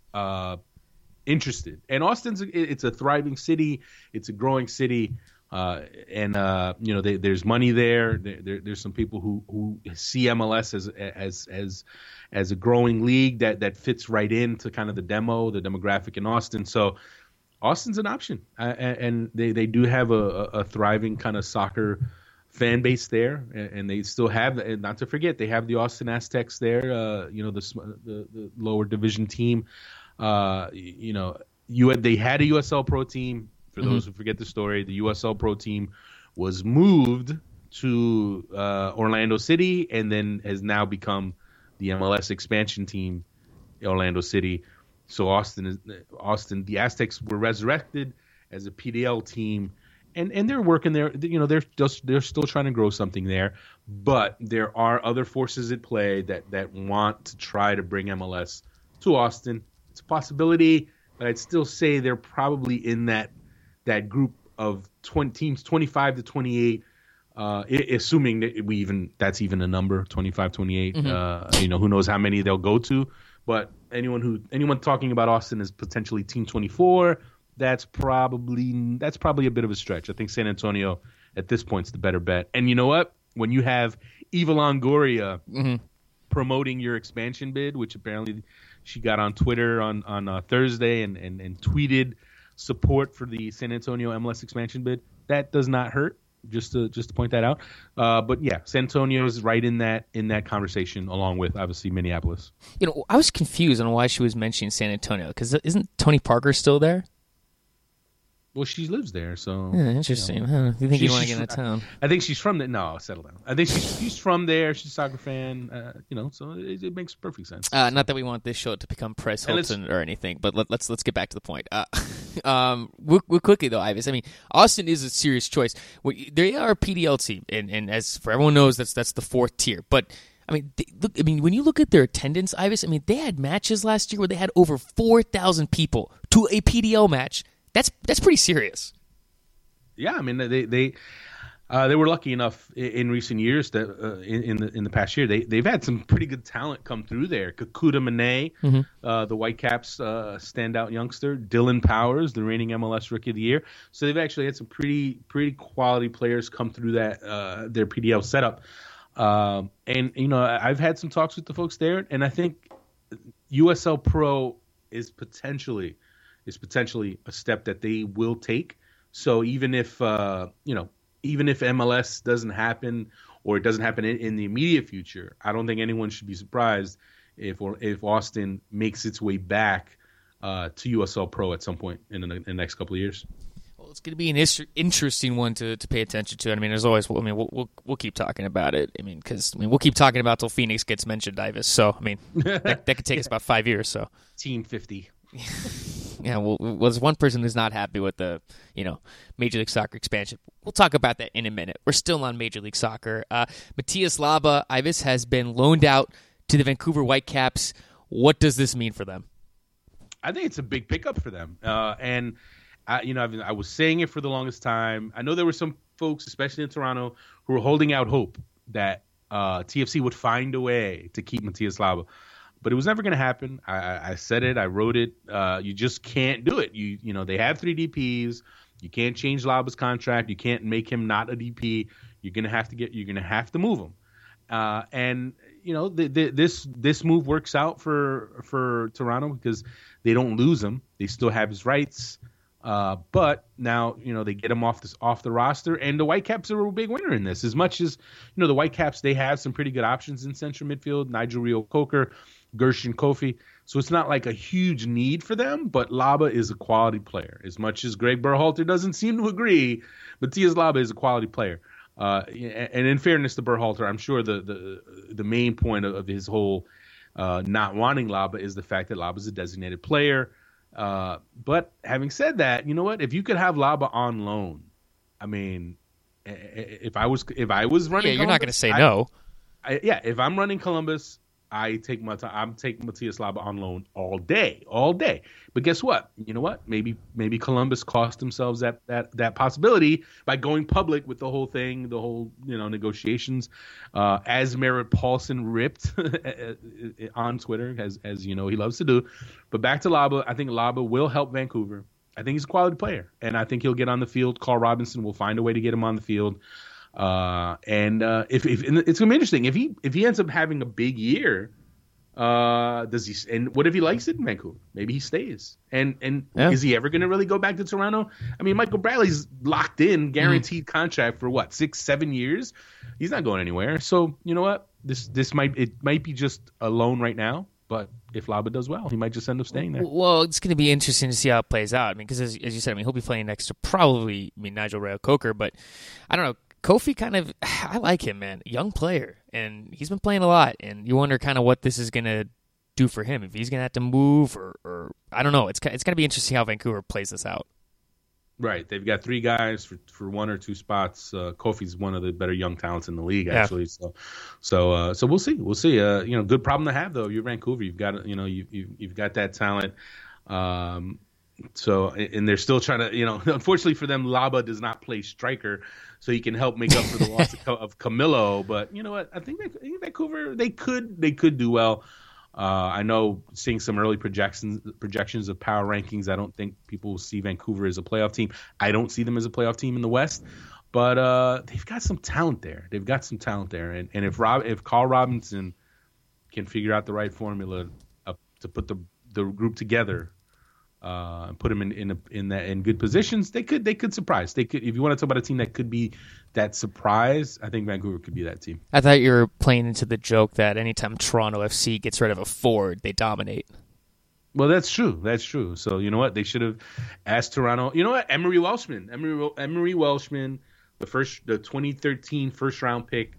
interested, and Austin's it's a thriving city. It's a growing city. Uh, and uh, you know, they, there's money there. There, There's some people who, who see MLS as as as as a growing league that that fits right into kind of the demo, the demographic in Austin. So Austin's an option, and they they do have a, a thriving kind of soccer fan base there, and they still have. And not to forget, they have the Austin Aztecs there. Uh, you know, the, the, the lower division team. Uh, you know, you had, they had a USL Pro team for mm-hmm. those who forget the story, the USL Pro team was moved to uh, Orlando City and then has now become the MLS expansion team, Orlando City. So Austin is Austin. The Aztecs were resurrected as a PDL team, and and they're working there. You know, they're just they're still trying to grow something there, but there are other forces at play that that want to try to bring MLS to Austin. It's a possibility, but I'd still say they're probably in that that group of 20 teams 25 to 28 uh, assuming that we even that's even a number 25 28 mm-hmm. uh, you know who knows how many they'll go to but anyone who anyone talking about Austin is potentially team 24 that's probably that's probably a bit of a stretch I think San Antonio at this point is the better bet and you know what when you have Eva Longoria mm-hmm. promoting your expansion bid which apparently she got on Twitter on on uh, Thursday and, and and tweeted support for the San Antonio MLS expansion bid. That does not hurt. Just to just to point that out, uh, but yeah, San Antonio is right in that in that conversation, along with obviously Minneapolis. You know, I was confused on why she was mentioning San Antonio because isn't Tony Parker still there? Well, she lives there, so yeah, interesting. You, know, huh? you think you want to get out of town? I think she's from there. No, settle down. I think she's, she's from there. She's a soccer fan. Uh, you know, so it, it makes perfect sense. Uh, not that we want this show to become Perez Hilton or anything, but let, us let's, let's get back to the point. Uh, *laughs* um, we'll, we'll quickly though, Ives. I mean, Austin is a serious choice. They are a PDL team, and, and as for everyone knows, that's that's the fourth tier. But I mean, they, look. I mean, when you look at their attendance, Ives. I mean, they had matches last year where they had over four thousand people to a PDL match. That's that's pretty serious yeah, I mean they they uh, they were lucky enough in, in recent years that uh, in, in, the in the past year they they've had some pretty good talent come through there. Kakuta Manneh, mm-hmm. uh, the Whitecaps uh, standout youngster, Dillon Powers, the reigning MLS Rookie of the Year. So they've actually had some pretty pretty quality players come through that uh, their PDL setup. Um, and you know I've had some talks with the folks there, and I think USL Pro is potentially is potentially a step that they will take so even if uh, you know, even if MLS doesn't happen or it doesn't happen in, in, the immediate future, I don't think anyone should be surprised if or if Austin makes its way back uh, to USL Pro at some point in the, in the next couple of years. Well, it's going to be an interesting one to, to pay attention to. I mean, as always, I mean, we'll we'll, we'll keep talking about it. I mean, because I mean, we'll keep talking about till Phoenix gets mentioned, Ives. So I mean, *laughs* that, that could take us about five years. So Team Fifty. *laughs* yeah, well, there's one person who's not happy with the, you know, Major League Soccer expansion. We'll talk about that in a minute. We're still on Major League Soccer. Uh, Matías Laba Ives has been loaned out to the Vancouver Whitecaps. What does this mean for them? I think it's a big pickup for them, uh, and I, you know, I've, i was saying it for the longest time. I know there were some folks, especially in Toronto, who were holding out hope that uh, TFC would find a way to keep Matías Laba but it was never going to happen. I, I, said it. I wrote it. Uh, you just can't do it. You you know they have three DPS. You can't change Laba's contract. You can't make him not a DP. You're gonna have to get. You're gonna have to move him. Uh, and you know, the, the, this this move works out for for Toronto because they don't lose him. They still have his rights. Uh, but now you know they get him off this off the roster, and the Whitecaps are a big winner in this. As much as you know the Whitecaps, they have some pretty good options in central midfield: Nigel Reo-Coker, Gershon Koffie. So it's not like a huge need for them, but Laba is a quality player. As much as Greg Berhalter doesn't seem to agree, Matías Laba is a quality player. Uh, and in fairness to Berhalter, I'm sure the the the main point of, his whole uh, not wanting Laba is the fact that Laba is a designated player. Uh, but having said that, you know what? If you could have Laba on loan, I mean, if I was if I was running, yeah, you're Columbus, not going to say I, no. I, yeah, if I'm running Columbus, I take my I'm taking Matías Laba on loan all day, all day. But guess what? You know what? Maybe maybe Columbus cost themselves that that that possibility by going public with the whole thing, the whole you know negotiations. Uh, as Merritt Paulson ripped *laughs* on Twitter, as as you know he loves to do. But back to Laba, I think Laba will help Vancouver. I think he's a quality player, and I think he'll get on the field. Carl Robinson will find a way to get him on the field. Uh, and uh, if, if and it's gonna be interesting if he if he ends up having a big year, uh, does he? And what if he likes it in Vancouver? Maybe he stays. And and yeah. is he ever gonna really go back to Toronto? I mean, Michael Bradley's locked in, guaranteed mm. contract for what six, seven years. He's not going anywhere. So you know what? This this might it might be just a loan right now. But if Laba does well, he might just end up staying there. Well, it's going to be interesting to see how it plays out. I mean, because as, as, you said, I mean, he'll be playing next to probably, I mean, Nigel Reo-Coker, but I don't know. Koffie kind of, *sighs* I like him, man. Young player, and he's been playing a lot. And you wonder kind of what this is going to do for him if he's going to have to move or, or I don't know. It's it's going to be interesting how Vancouver plays this out. Right, they've got three guys for, for one or two spots. Uh, Koffie's one of the better young talents in the league, actually. Yeah. So, so, uh, so we'll see. We'll see. Uh, you know, good problem to have though. You're Vancouver. You've got you know you, you you've got that talent. Um, so and they're still trying to you know *laughs* unfortunately for them laba does not play striker so he can help make up for the loss of, of camilo but you know what i think, vancouver they could they could do well uh, I know seeing some early projections projections of power rankings. I don't think people see Vancouver as a playoff team. I don't see them as a playoff team in the West, but uh, they've got some talent there. They've got some talent there, and, and if Rob if Carl Robinson can figure out the right formula to put the the group together, uh, and put them in in a, in that in good positions, they could they could surprise. They could if you want to talk about a team that could be that surprise, I think Vancouver could be that team. I thought you were playing into the joke that anytime Toronto FC gets rid of a Ford, they dominate. Well, that's true. That's true. So you know what? They should have asked Toronto. You know what? Emery Welshman. Emery Emery Welshman, the first the 2013 first round pick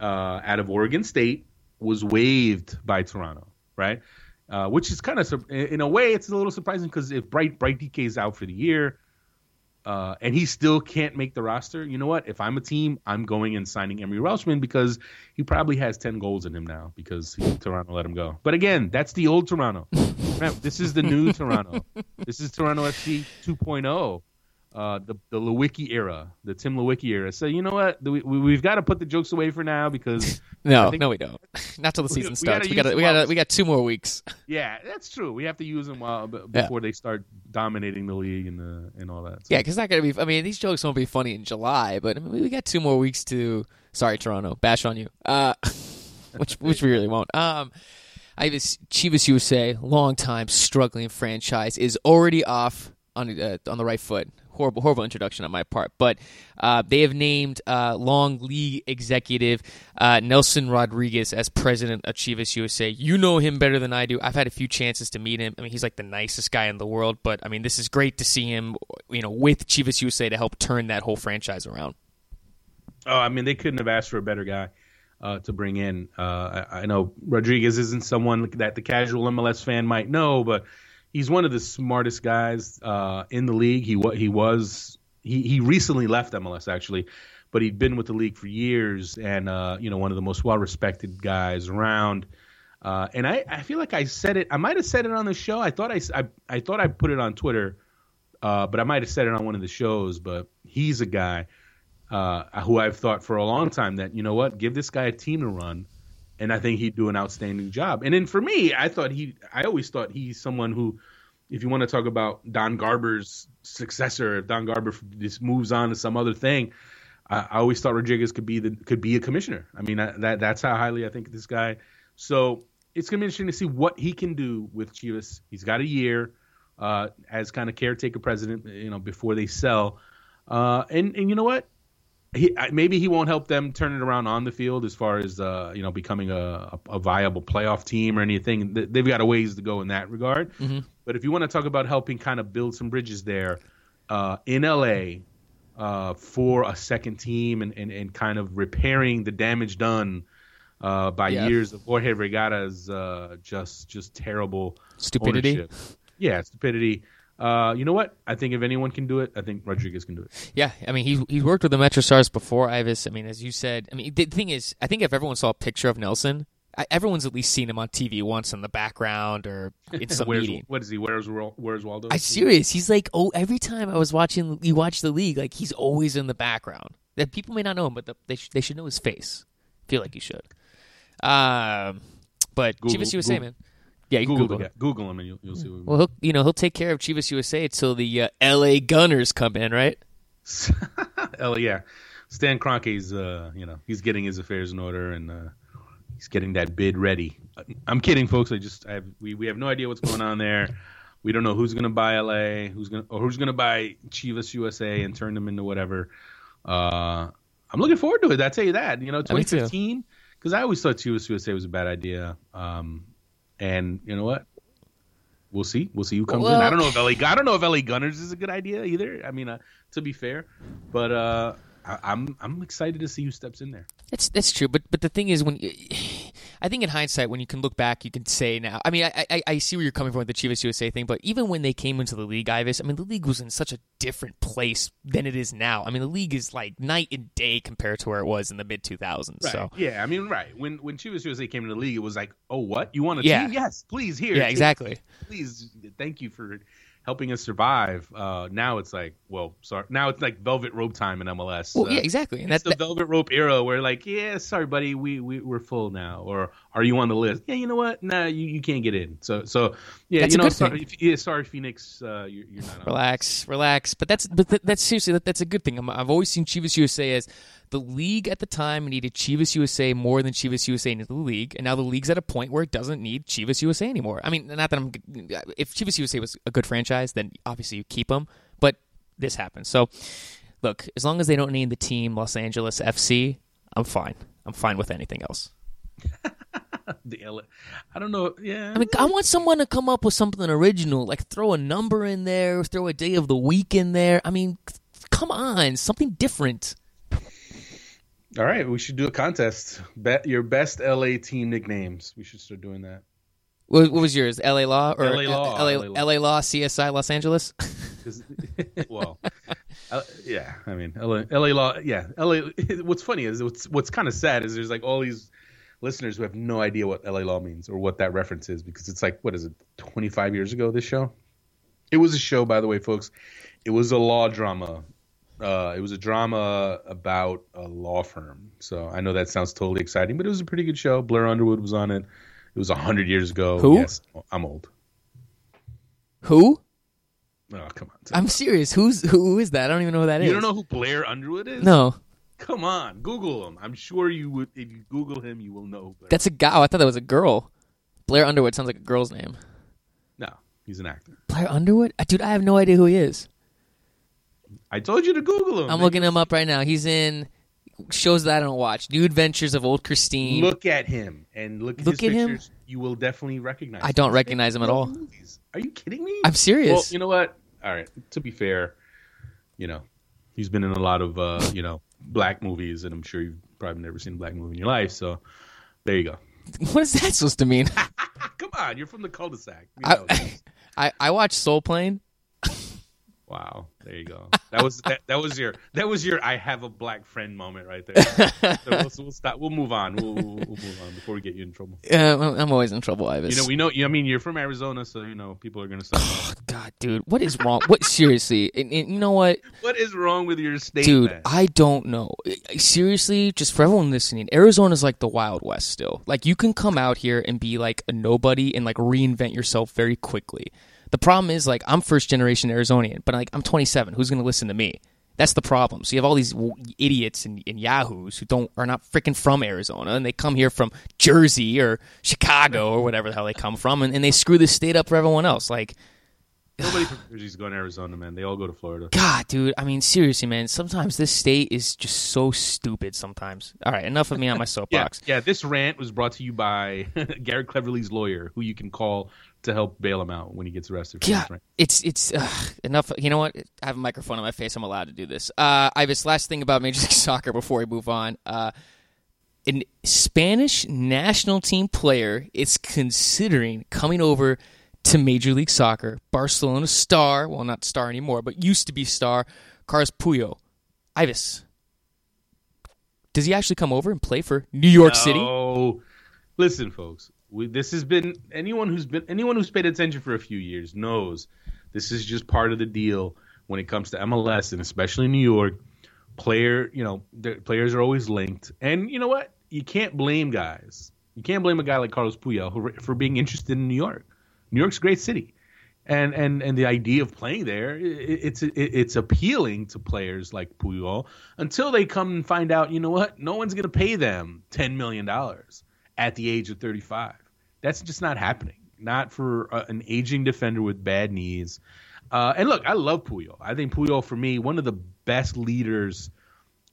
uh, out of Oregon State was waived by Toronto, right? Uh, which is kind of in a way it's a little surprising because if Bright Bright Dike is out for the year, uh, and he still can't make the roster, you know what? If I'm a team, I'm going and signing Emery Welshman because he probably has 10 goals in him now because he, Toronto let him go. But again, that's the old Toronto. *laughs* this is the new Toronto. This is Toronto FC 2.0 uh, the the Leiweke era, the Tim Leiweke era. So you know what? We, we have got to put the jokes away for now because *laughs* no, no, we don't. *laughs* Not till the season we, starts. We got we got we got two more weeks. *laughs* Yeah, that's true. We have to use them while before yeah. they start dominating the league and the and all that. So. Yeah, because not gonna be. I mean, these jokes won't be funny in July, but I mean, we got two more weeks to. Sorry, Toronto, bash on you. Uh, which which we really won't. Um. I have Chivas USA, long time struggling franchise, is already off on uh, on the right foot horrible, horrible introduction on my part. But uh, they have named uh, long league executive uh, Nelson Rodriguez as president of Chivas USA. You know him better than I do. I've had a few chances to meet him. I mean, he's like the nicest guy in the world. But I mean, this is great to see him, you know, with Chivas USA to help turn that whole franchise around. Oh, I mean, they couldn't have asked for a better guy. Uh, to bring in. Uh, I, I, know Rodriguez isn't someone that the casual MLS fan might know, but he's one of the smartest guys uh, in the league. He he was he he recently left MLS actually, but he'd been with the league for years, and uh, you know one of the most well respected guys around. Uh, and I, I feel like I said it. I might have said it on the show. I thought I, I, I thought I put it on Twitter, uh, but I might have said it on one of the shows. But he's a guy uh, who I've thought for a long time that you know what, give this guy a team to run and I think he'd do an outstanding job. And then for me, I thought he, I always thought he's someone who, if you want to talk about Don Garber's successor, if Don Garber just moves on to some other thing, I, I always thought Rodriguez could be the could be a commissioner. I mean, I, that that's how highly I think this guy. So it's gonna be interesting to see what he can do with Chivas. He's got a year uh, as kind of caretaker president, you know, before they sell. Uh, and and you know what? He, maybe he won't help them turn it around on the field as far as uh, you know becoming a, a, viable playoff team or anything. They've got a ways to go in that regard. Mm-hmm. But if you want to talk about helping kind of build some bridges there uh, in LA uh, for a second team and, and, and kind of repairing the damage done uh, by Yeah. years of Jorge Vergara's uh, just just terrible Stupidity? ownership. Yeah, stupidity. Uh, you know what? I think if anyone can do it, I think Rodriguez can do it. Yeah, I mean he's he's worked with the Metro Stars before, Ives. I mean, as you said, I mean the thing is, I think if everyone saw a picture of Nelson, I, everyone's at least seen him on TV once in the background or in *laughs* some Where's, meeting. what is he? Where's Where's Waldo? I'm serious. He's like, oh, every time I was watching, you watch the league, like he's always in the background. That people may not know him, but the, they sh- they should know his face. feel like you should. Um, but Google- Chivas USA, Google- man. Yeah, you Google, Google. the Google him and you'll, you'll see. What Well, he'll you know he'll take care of Chivas USA until the uh, L.A. Gunners come in, right? *laughs* Hell yeah, Stan Kroenke's uh, you know he's getting his affairs in order and uh, he's getting that bid ready. I'm kidding, folks. I just I have, we we have no idea what's going on there. We don't know who's gonna buy LA, who's gonna or who's gonna buy Chivas USA and turn them into whatever. Uh, I'm looking forward to it. I tell you that. You know, 2015 because I always thought Chivas USA was a bad idea. Um, and you know what? We'll see. We'll see who comes in. I don't know if LA. I don't know if LA Gunners is a good idea either. I mean, uh, to be fair, but uh, I, I'm I'm excited to see who steps in there. That's that's true, but but the thing is, when you, I think in hindsight, when you can look back, you can say now. I mean, I, I I see where you're coming from with the Chivas USA thing, but even when they came into the league, Ives, I mean, the league was in such a different place than it is now. I mean, the league is like night and day compared to where it was in the mid 2000s. So yeah, I mean, right when when Chivas USA came into the league, it was like, oh, what you want a Yeah. team? Yes, please here. yeah, exactly. Please, thank you for helping us survive. Uh, now it's like, well, sorry. Now it's like velvet rope time in MLS. Well, Uh, yeah, exactly, and that's the velvet rope era where like, yeah, sorry, buddy, we, we we're full now, or are you on the list? Yeah, you know what? Nah, you, you can't get in. So so yeah, That's you know, sorry, yeah, sorry, Phoenix, uh, you're, you're not on. relax, relax. But that's but th- that's seriously that, that's a good thing. I'm, I've always seen Chivas USA as the league at the time needed Chivas USA more than Chivas USA needed the league, and now the league's at a point where it doesn't need Chivas USA anymore. I mean, not that I'm if Chivas USA was a good franchise, then obviously you keep them, but this happens. So, look, as long as they don't name the team Los Angeles FC, I'm fine. I'm fine with anything else. *laughs* the LA. I don't know. Yeah, I mean, I want someone to come up with something original, like throw a number in there, throw a day of the week in there. I mean, come on, something different. All right, we should do a contest. Bet your best LA team nicknames. We should start doing that. What, what was yours? L.A. Law or LA Law, L.A. LA Law. L.A. Law, CSI, Los Angeles. *laughs* *laughs* well, uh, yeah. I mean, LA, LA law. Yeah, LA. *laughs* What's funny is what's what's kind of sad is there's like all these listeners who have no idea what LA law means or what that reference is because it's like what is it 25 years ago this show it was a show by the way folks it was a law drama uh, it was a drama about a law firm so i know that sounds totally exciting but it was a pretty good show blair underwood was on it it was 100 years ago Who? yes i'm old who? oh come on I'm serious. Who's who is that? I don't even know who that is. you don't know who blair underwood is No, Come on, Google him. I'm sure you would. If you Google him, you will know. Blair. that's a guy. Oh, I thought that was a girl. Blair Underwood sounds like a girl's name. no, he's an actor. Blair Underwood, Uh, dude. I have no idea who he is. I told you to Google him. I'm man. looking him up right now. He's in shows that I don't watch. New Adventures of Old Christine. Look at him and look at Look his at him? You will definitely recognize. I don't him. recognize him at all. Are you kidding me? I'm serious. Well, you know what? All right. To be fair, you know, he's been in a lot of uh, *laughs* you know black movies, and I'm sure you've probably never seen a black movie in your life. So there you go. *laughs* what is that supposed to mean? *laughs* Come on, you're from the cul-de-sac. You know I. I I watched Soul Plane. Wow, there you go. That was that, that was your that was your I have a black friend moment right there. so we'll, we'll stop. We'll move on. We'll, we'll, we'll move on before we get you in trouble. Uh, I'm- always in trouble, Ives. You know, we know. I mean, you're from Arizona, so you know people are gonna stop. God, dude, what is wrong? what seriously? And, and you know what, what is wrong with your state, dude? man? I don't know. Seriously, just for everyone listening, Arizona's like the Wild West still. Like you can come out here and be like a nobody and like reinvent yourself very quickly. The problem is like I'm first generation Arizonian, but like I'm 27. Who's gonna listen to me? That's the problem. So you have all these idiots and, and yahoos who don't are not freaking from Arizona, and they come here from Jersey or Chicago or whatever the hell they come from, and, and they screw this state up for everyone else. Like, *sighs* Nobody from *sighs* Jersey's going to Arizona, man. They all go to Florida. God, dude. I mean, seriously, man. Sometimes this state is just so stupid. Sometimes. All right, enough of me on my *laughs* Yeah, soapbox. yeah. This rant was brought to you by *laughs* Garrett Cleverly's lawyer, who you can call to help bail him out when he gets arrested. For Yeah, it's it's uh, enough. You know what? I have a microphone on my face. I'm allowed to do this. Uh, I have this last thing about Major League *laughs* Soccer before we move on. Uh, an Spanish national team player is considering coming over to Major League Soccer. Barcelona star, well, not star anymore, but used to be star, Carlos Puyol. Ives, does he actually come over and play for New York City? Oh, listen, folks. We, this has been anyone who's been anyone who's paid attention for a few years knows this is just part of the deal when it comes to MLS and especially New York. Player, you know, players are always linked, and you know what? You can't blame guys. You can't blame a guy like Carlos Puyol who, for being interested in New York. New York's a great city, and and and the idea of playing there, i- i- it's it, it's appealing to players like Puyol until they come and find out, you know what? No one's going to pay them ten million dollars at the age of thirty five. That's just not happening. Not for uh, an aging defender with bad knees. Uh, and look, I love Puyol. I think Puyol, for me, one of the best leaders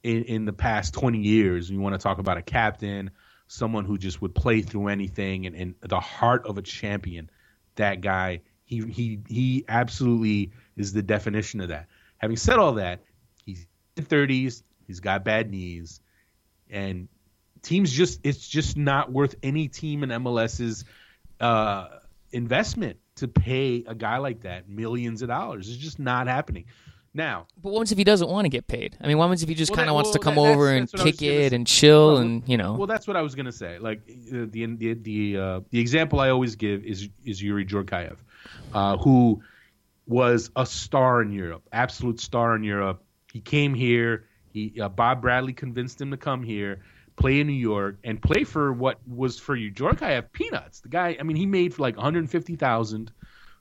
in, in the past 20 years. You want to talk about a captain, someone who just would play through anything, and, and the heart of a champion. That guy, he he he absolutely is the definition of that. Having said all that, he's in 30s. He's got bad knees, and teams just it's just not worth any team in MLS's uh, investment to pay a guy like that millions of dollars. It's just not happening. Now, But what if he doesn't want to get paid? I mean, what if he just Well, kind of that- wants to come that- over that's- and that's what kick it and chill Well, and you know? Well, that's what I was gonna say. Like uh, the the the uh, the example I always give is is Yuri Djorkaeff, uh, who was a star in Europe, absolute star in Europe. He came here. He uh, Bob Bradley convinced him to come here, play in New York, and play for what was for you have peanuts. The guy, I mean, he made like 150,000,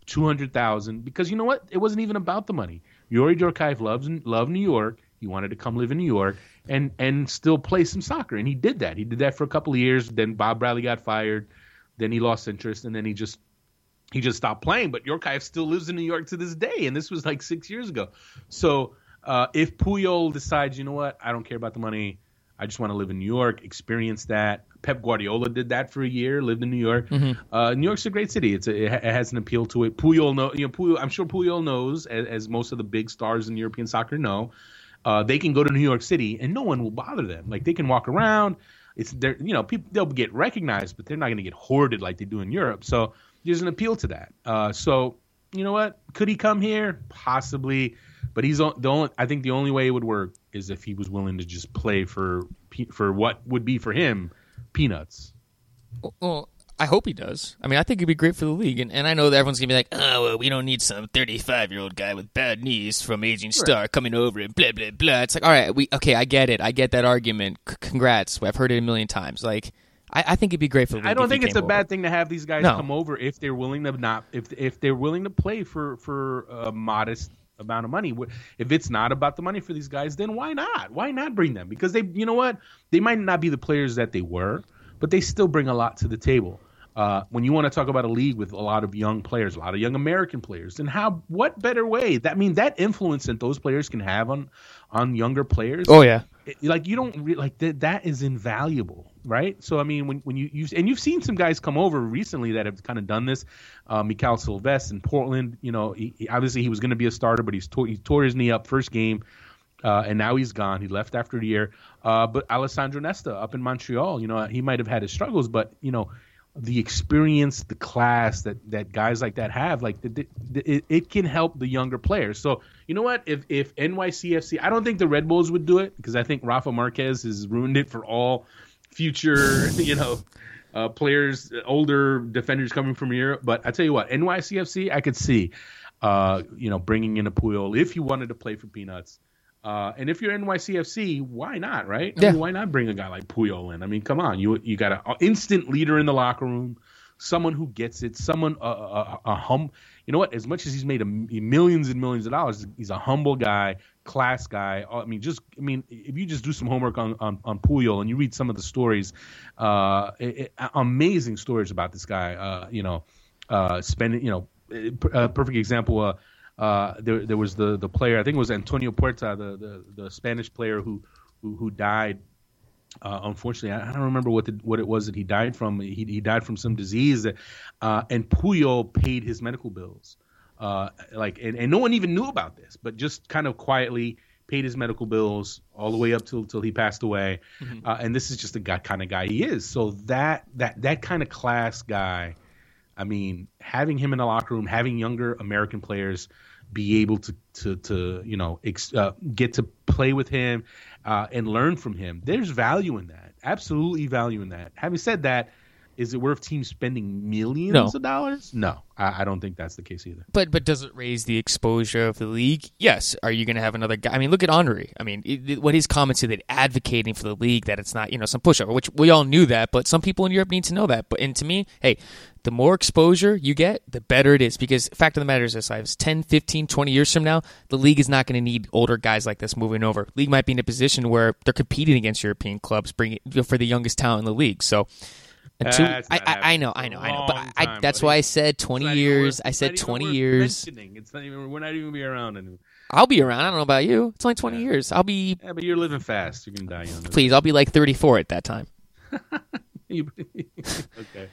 200,000 because you know what? It wasn't even about the money. Yuri Djorkaeff loves loved New York. He wanted to come live in New York and and still play some soccer, and he did that. He did that for a couple of years. Then Bob Bradley got fired. Then he lost interest, and then he just he just stopped playing. But Djorkaeff still lives in New York to this day, and this was like six years ago. So uh, if Puyol decides, you know what, I don't care about the money, I just want to live in New York, experience that. Pep Guardiola did that for a year, lived in New York. Uh, New York's a great city. It's a, it ha- it has an appeal to it. Puyol know, you know, Puyol, I'm sure Puyol knows, as, as most of the big stars in European soccer know. Uh, they can go to New York City and no one will bother them. Like they can walk around. It's they're you know people they'll get recognized, but they're not going to get hoarded like they do in Europe. So there's an appeal to that. Uh, so you know what? Could he come here? Possibly, but he's the only. I think the only way it would work is if he was willing to just play for for what would be for him peanuts. Well, I hope he does. I mean, I think it'd be great for the league, and, and I know that everyone's gonna be like, "Oh, well, we don't need some thirty-five-year-old guy with bad knees from aging star coming over and blah blah blah." It's like, all right, we okay, I get it, I get that argument. C- congrats, I've heard it a million times. Like, I, I think it'd be great for the league. I don't think it's a bad thing to have these guys No. come over if they're willing to not if if they're willing to play for for a modest amount of money. If it's not about the money for these guys, then why not? Why not bring them? Because they, you know what, they might not be the players that they were, but they still bring a lot to the table. Uh, when you want to talk about a league with a lot of young players, a lot of young American players, then how? What better way? That I mean that influence that those players can have on on younger players Oh yeah, it- like you don't re- like that that is invaluable right so i mean when, when you, you and you've seen some guys come over recently that have kind of done this uh Mikaël Silvestre in portland you know he, he- obviously he was going to be a starter but he's tore, he tore his knee up first game uh, and now he's gone. He left after the year. Uh, but Alessandro Nesta up in Montreal, you know, he might have had his struggles, but you know, the experience, the class that that guys like that have, like the, the, the, it, it can help the younger players. So you know what? If if NYCFC, I don't think the Red Bulls would do it because I think Rafa Marquez has ruined it for all future, *laughs* you know. Uh, players, older defenders coming from Europe, but I tell you what, NYCFC, I could see, uh, you know, bringing in a Puyol if you wanted to play for peanuts. Uh, and if you're NYCFC, why not, right? I Yeah. mean, why not bring a guy like Puyol in? I mean, come on, you you got an instant leader in the locker room, someone who gets it, someone a, a, a hum. You know what? As much as he's made a millions and millions of dollars, he's a humble guy, class guy. I mean, just I mean, if you just do some homework on on, on Puyol and you read some of the stories, uh, it, it, amazing stories about this guy. Uh, you know, uh, spending you know, a perfect example. Uh, uh, there there was the the player I think it was Antonio Puerta, the the, the Spanish player who who, who died. Uh, unfortunately, I, don't remember what the, what it was that he died from. He, he died from some disease, that, uh, and Puyol paid his medical bills. Uh, like, and, and no one even knew about this, but just kind of quietly paid his medical bills all the way up till till he passed away. Mm-hmm. Uh, and this is just the guy, kind of guy he is. So that that that kind of class guy. I mean, having him in the locker room, having younger American players be able to to to you know ex, uh, get to play with him uh, and learn from him. There's value in that. Absolutely value in that. Having said that, is it worth teams spending millions no. of dollars? No, I, I, don't think that's the case either. But but does it raise the exposure of the league? Yes. Are you going to have another guy? I mean, look at Henry. I mean, it, it, what his comments are that advocating for the league that it's not you know some pushover, which we all knew that, but some people in Europe need to know that. But and to me, hey, the more exposure you get, the better it is. Because fact of the matter is this, I have 10, 15, 20 years from now, the league is not going to need older guys like this moving over. League might be in a position where they're competing against European clubs, bringing for the youngest talent in the league. So and two, I, I, I, know, I know, I know, but I, that's why I said twenty years. I said twenty years. It's not even. We're not even gonna be around anymore. I'll be around. I don't know about you. It's only twenty yeah. years. I'll be. Yeah, but you're living fast. You're gonna die young. Please, I'll be like thirty-four at that time. *laughs* *laughs* okay,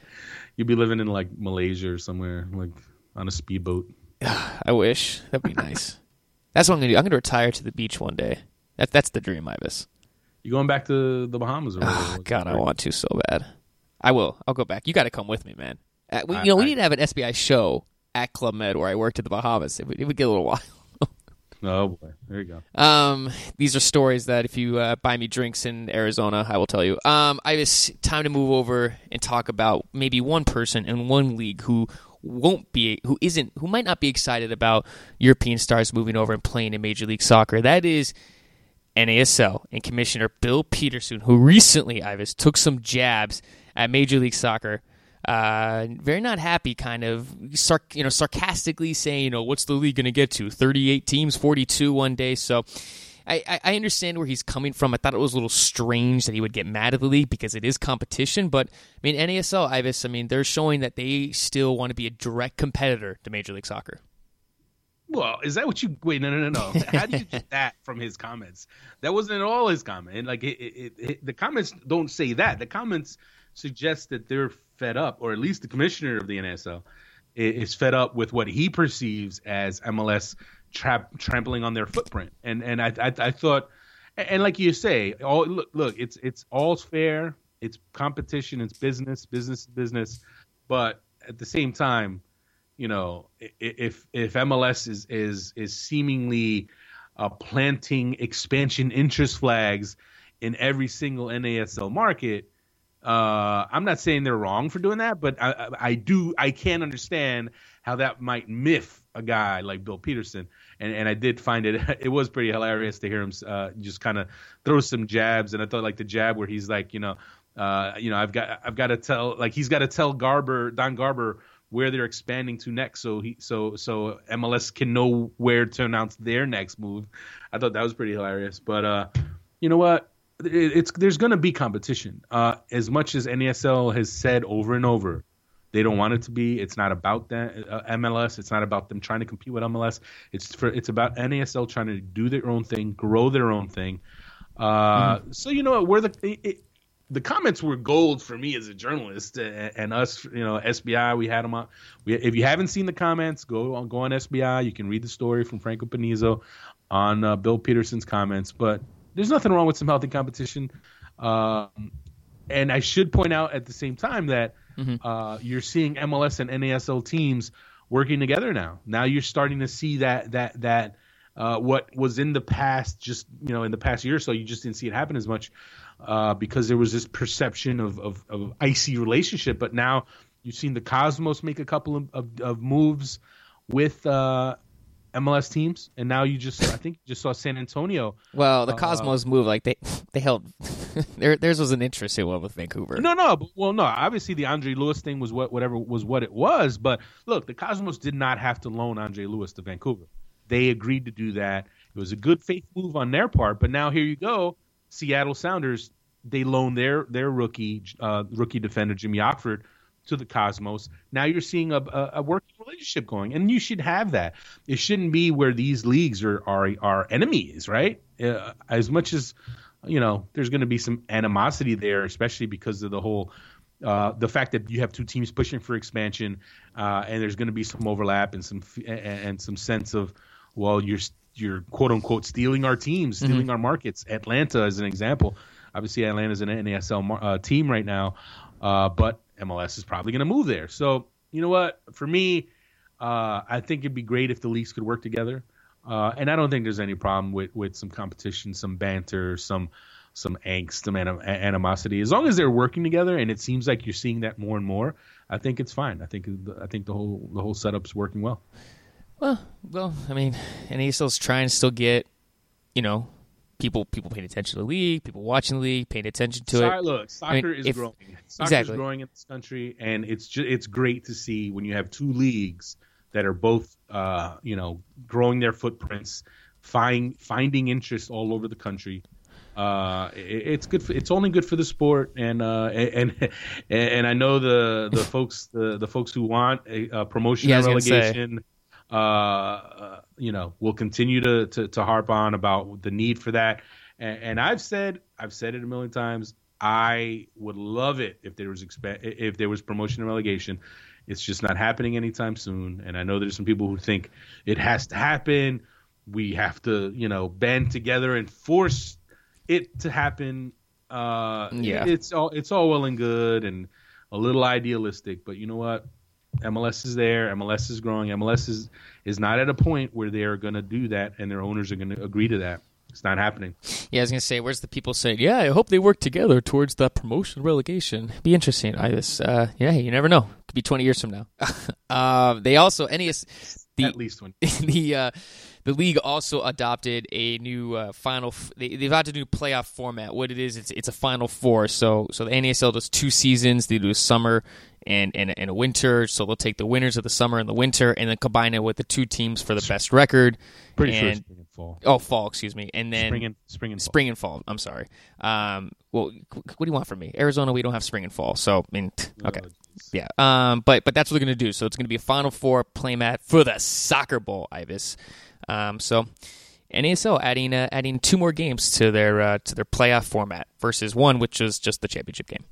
you'll be living in like Malaysia or somewhere, like on a speedboat. *sighs* I wish that'd be *laughs* nice. that's what I'm gonna do. I'm gonna retire to the beach one day. That's that's the dream, Ives. You going back to the Bahamas? Or oh, God, I want to so bad. I will. I'll go back. You got to come with me, man. Uh, we, you know, we I, need to have an SBI show at Club Med where I worked at the Bahamas. It would, it would get a little *laughs* while. oh boy, there you go. Um, these are stories that if you uh, buy me drinks in Arizona, I will tell you. Um, I was time to move over and talk about maybe one person in one league who won't be, who isn't, who might not be excited about European stars moving over and playing in Major League Soccer. That is NASL and Commissioner Bill Peterson, who recently, Ives took some jabs at Major League Soccer. Uh, very not happy, kind of, sarc- you know, sarcastically saying, you know, what's the league going to get to? 38 teams, 42 one day. So I, I understand where he's coming from. I thought it was a little strange that he would get mad at the league because it is competition. But I mean, NASL, Ives, I mean, they're showing that they still want to be a direct competitor to Major League Soccer. Well, is that what you? Wait, no, no, no, no. *laughs* How do you get that from his comments? That wasn't at all his comment. Like, it, it, it, the comments don't say that. The comments suggests that they're fed up, or at least the commissioner of the NSL is fed up with what he perceives as MLS tra- trampling on their footprint. And and I I, I thought, and like you say, all look look, it's it's all's fair. It's competition. It's business. Business business. But at the same time, you know, if if MLS is is is seemingly uh, planting expansion interest flags in every single NASL market, uh, I'm not saying they're wrong for doing that, but I, I do I can understand how that might miff a guy like Bill Peterson, and and I did find it *laughs* it was pretty hilarious to hear him uh, just kind of throw some jabs, and I thought like the jab where he's like you know uh, you know I've got I've got to tell like he's got to tell Garber Don Garber where they're expanding to next, so he so so MLS can know where to announce their next move. I thought that was pretty hilarious, but uh, you know what? It's there's going to be competition. Uh, as much as NASL has said over and over, they don't want it to be. It's not about that uh, MLS. It's not about them trying to compete with MLS. It's for it's about NASL trying to do their own thing, grow their own thing. Uh, mm-hmm. So you know what? We're the it, the comments were gold for me as a journalist and, and us. You know, SBI. We had them on. We, if you haven't seen the comments, go on go on SBI. You can read the story from Franco Panizo on uh, Bill Peterson's comments. But there's nothing wrong with some healthy competition. Um, and I should point out at the same time that mm-hmm. uh, you're seeing MLS and NASL teams working together now. Now you're starting to see that that that uh, what was in the past, just you know, in the past year or so, you just didn't see it happen as much uh, because there was this perception of, of, of icy relationship. But now you've seen the Cosmos make a couple of, of, of moves with uh, MLS teams, and now you just I think you just saw San Antonio. Well, the uh, Cosmos uh, move like they they held *laughs* there theirs was an interesting one with Vancouver. No, no, but, well, no. Obviously, the Andre Lewis thing was what whatever was what it was. But look, the Cosmos did not have to loan Andre Lewis to Vancouver. They agreed to do that. It was a good faith move on their part. But now here you go, Seattle Sounders. They loan their their rookie uh, rookie defender Jimmy Ockford to the Cosmos. Now you're seeing a, a, a, working relationship going, and you should have that. It shouldn't be where these leagues are are, are enemies, right? Uh, as much as you know, there's going to be some animosity there, especially because of the whole. Uh, the fact that you have two teams pushing for expansion, uh, and there's going to be some overlap and some and, and some sense of, well, you're you're quote unquote stealing our teams, stealing mm-hmm. our markets. Atlanta, as an example, obviously Atlanta's an NASL uh, team right now, uh, but MLS is probably going to move there. So you know what? For me, uh, I think it'd be great if the leagues could work together. Uh, and I don't think there's any problem with, with some competition, some banter, some some angst, some anim- animosity. As long as they're working together, and it seems like you're seeing that more and more, I think it's fine. I think I think the whole the whole setup's working well. Well, well, I mean, and he's still trying to still get, you know, people people paying attention to the league, people watching the league, paying attention to Sorry, it. Look, soccer I mean, is if, growing. Soccer exactly. is growing in this country, and it's just, it's great to see when you have two leagues that are both, uh, you know, growing their footprints, find, finding interest all over the country. Uh, it, it's good. For, it's only good for the sport, and uh, and *laughs* and I know the the folks the, the folks who want a, a promotion yeah, relegation uh, you know, we'll continue to, to, to harp on about the need for that. And, and, I've said, I've said it a million times. I would love it if there was exp- if there was promotion and relegation. It's just not happening anytime soon. And I know there's some people who think it has to happen. We have to, you know, band together and force it to happen. Uh, yeah, it's all it's all well and good and a little idealistic, but you know what? MLS is there. MLS is growing. MLS is is not at a point where they are going to do that, and their owners are going to agree to that. It's not happening. Yeah, I was going to say, where's the people saying, "Yeah, I hope they work together towards the promotion relegation." Be interesting. I just, uh, yeah, you never know. Could be twenty years from now. *laughs* uh, they also NES *laughs* the, at least one *laughs* the uh, the league also adopted a new uh, final. F- they, have adopted a new playoff format. What it is, it's it's a final four. So so the NASL does two seasons. They do a summer and, and, and a winter. So they'll take the winners of the summer and the winter, and then combine it with the two teams for the best record. Pretty and, sure spring and fall. Oh, fall, excuse me, and then spring and spring and fall. spring and fall. I'm sorry. Um, well, what do you want from me? Arizona, we don't have spring and fall, so I mean, okay, oh, yeah. Um, but but that's what they're gonna do. So it's gonna be a Final Four playmat for the soccer bowl, Ives. Um, so. NASL adding uh, adding two more games to their uh, to their playoff format versus one, which was just the championship game.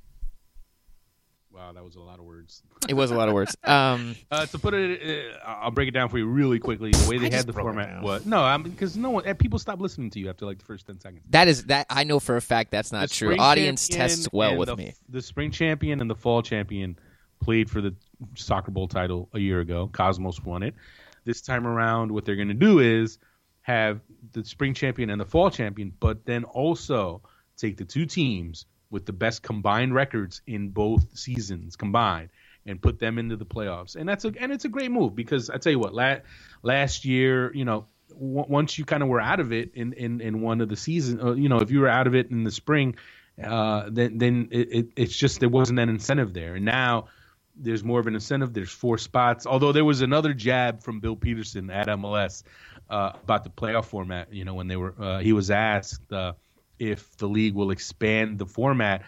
Wow, that was a lot of words. It was a lot of words. *laughs* Um, uh, to put it, uh, I'll break it down for you really quickly. The way they I had the format was no, I because no one, people stop listening to you after like the first ten seconds. That is that I know for a fact that's not the true. Audience tests well with the, me. The spring champion and the fall champion played for the soccer bowl title a year ago. Cosmos won it. This time around, what they're going to do is have the spring champion and the fall champion, but then also take the two teams with the best combined records in both seasons combined and put them into the playoffs. And that's a and it's a great move because I tell you what, last last year, you know, w- once you kind of were out of it in in in one of the seasons, uh, you know, if you were out of it in the spring, uh, then then it, it, it's just there wasn't an incentive there. And now there's more of an incentive. There's four spots. Although there was another jab from Bill Peterson at MLS uh, about the playoff format. You know, when they were uh, he was asked uh, if the league will expand the format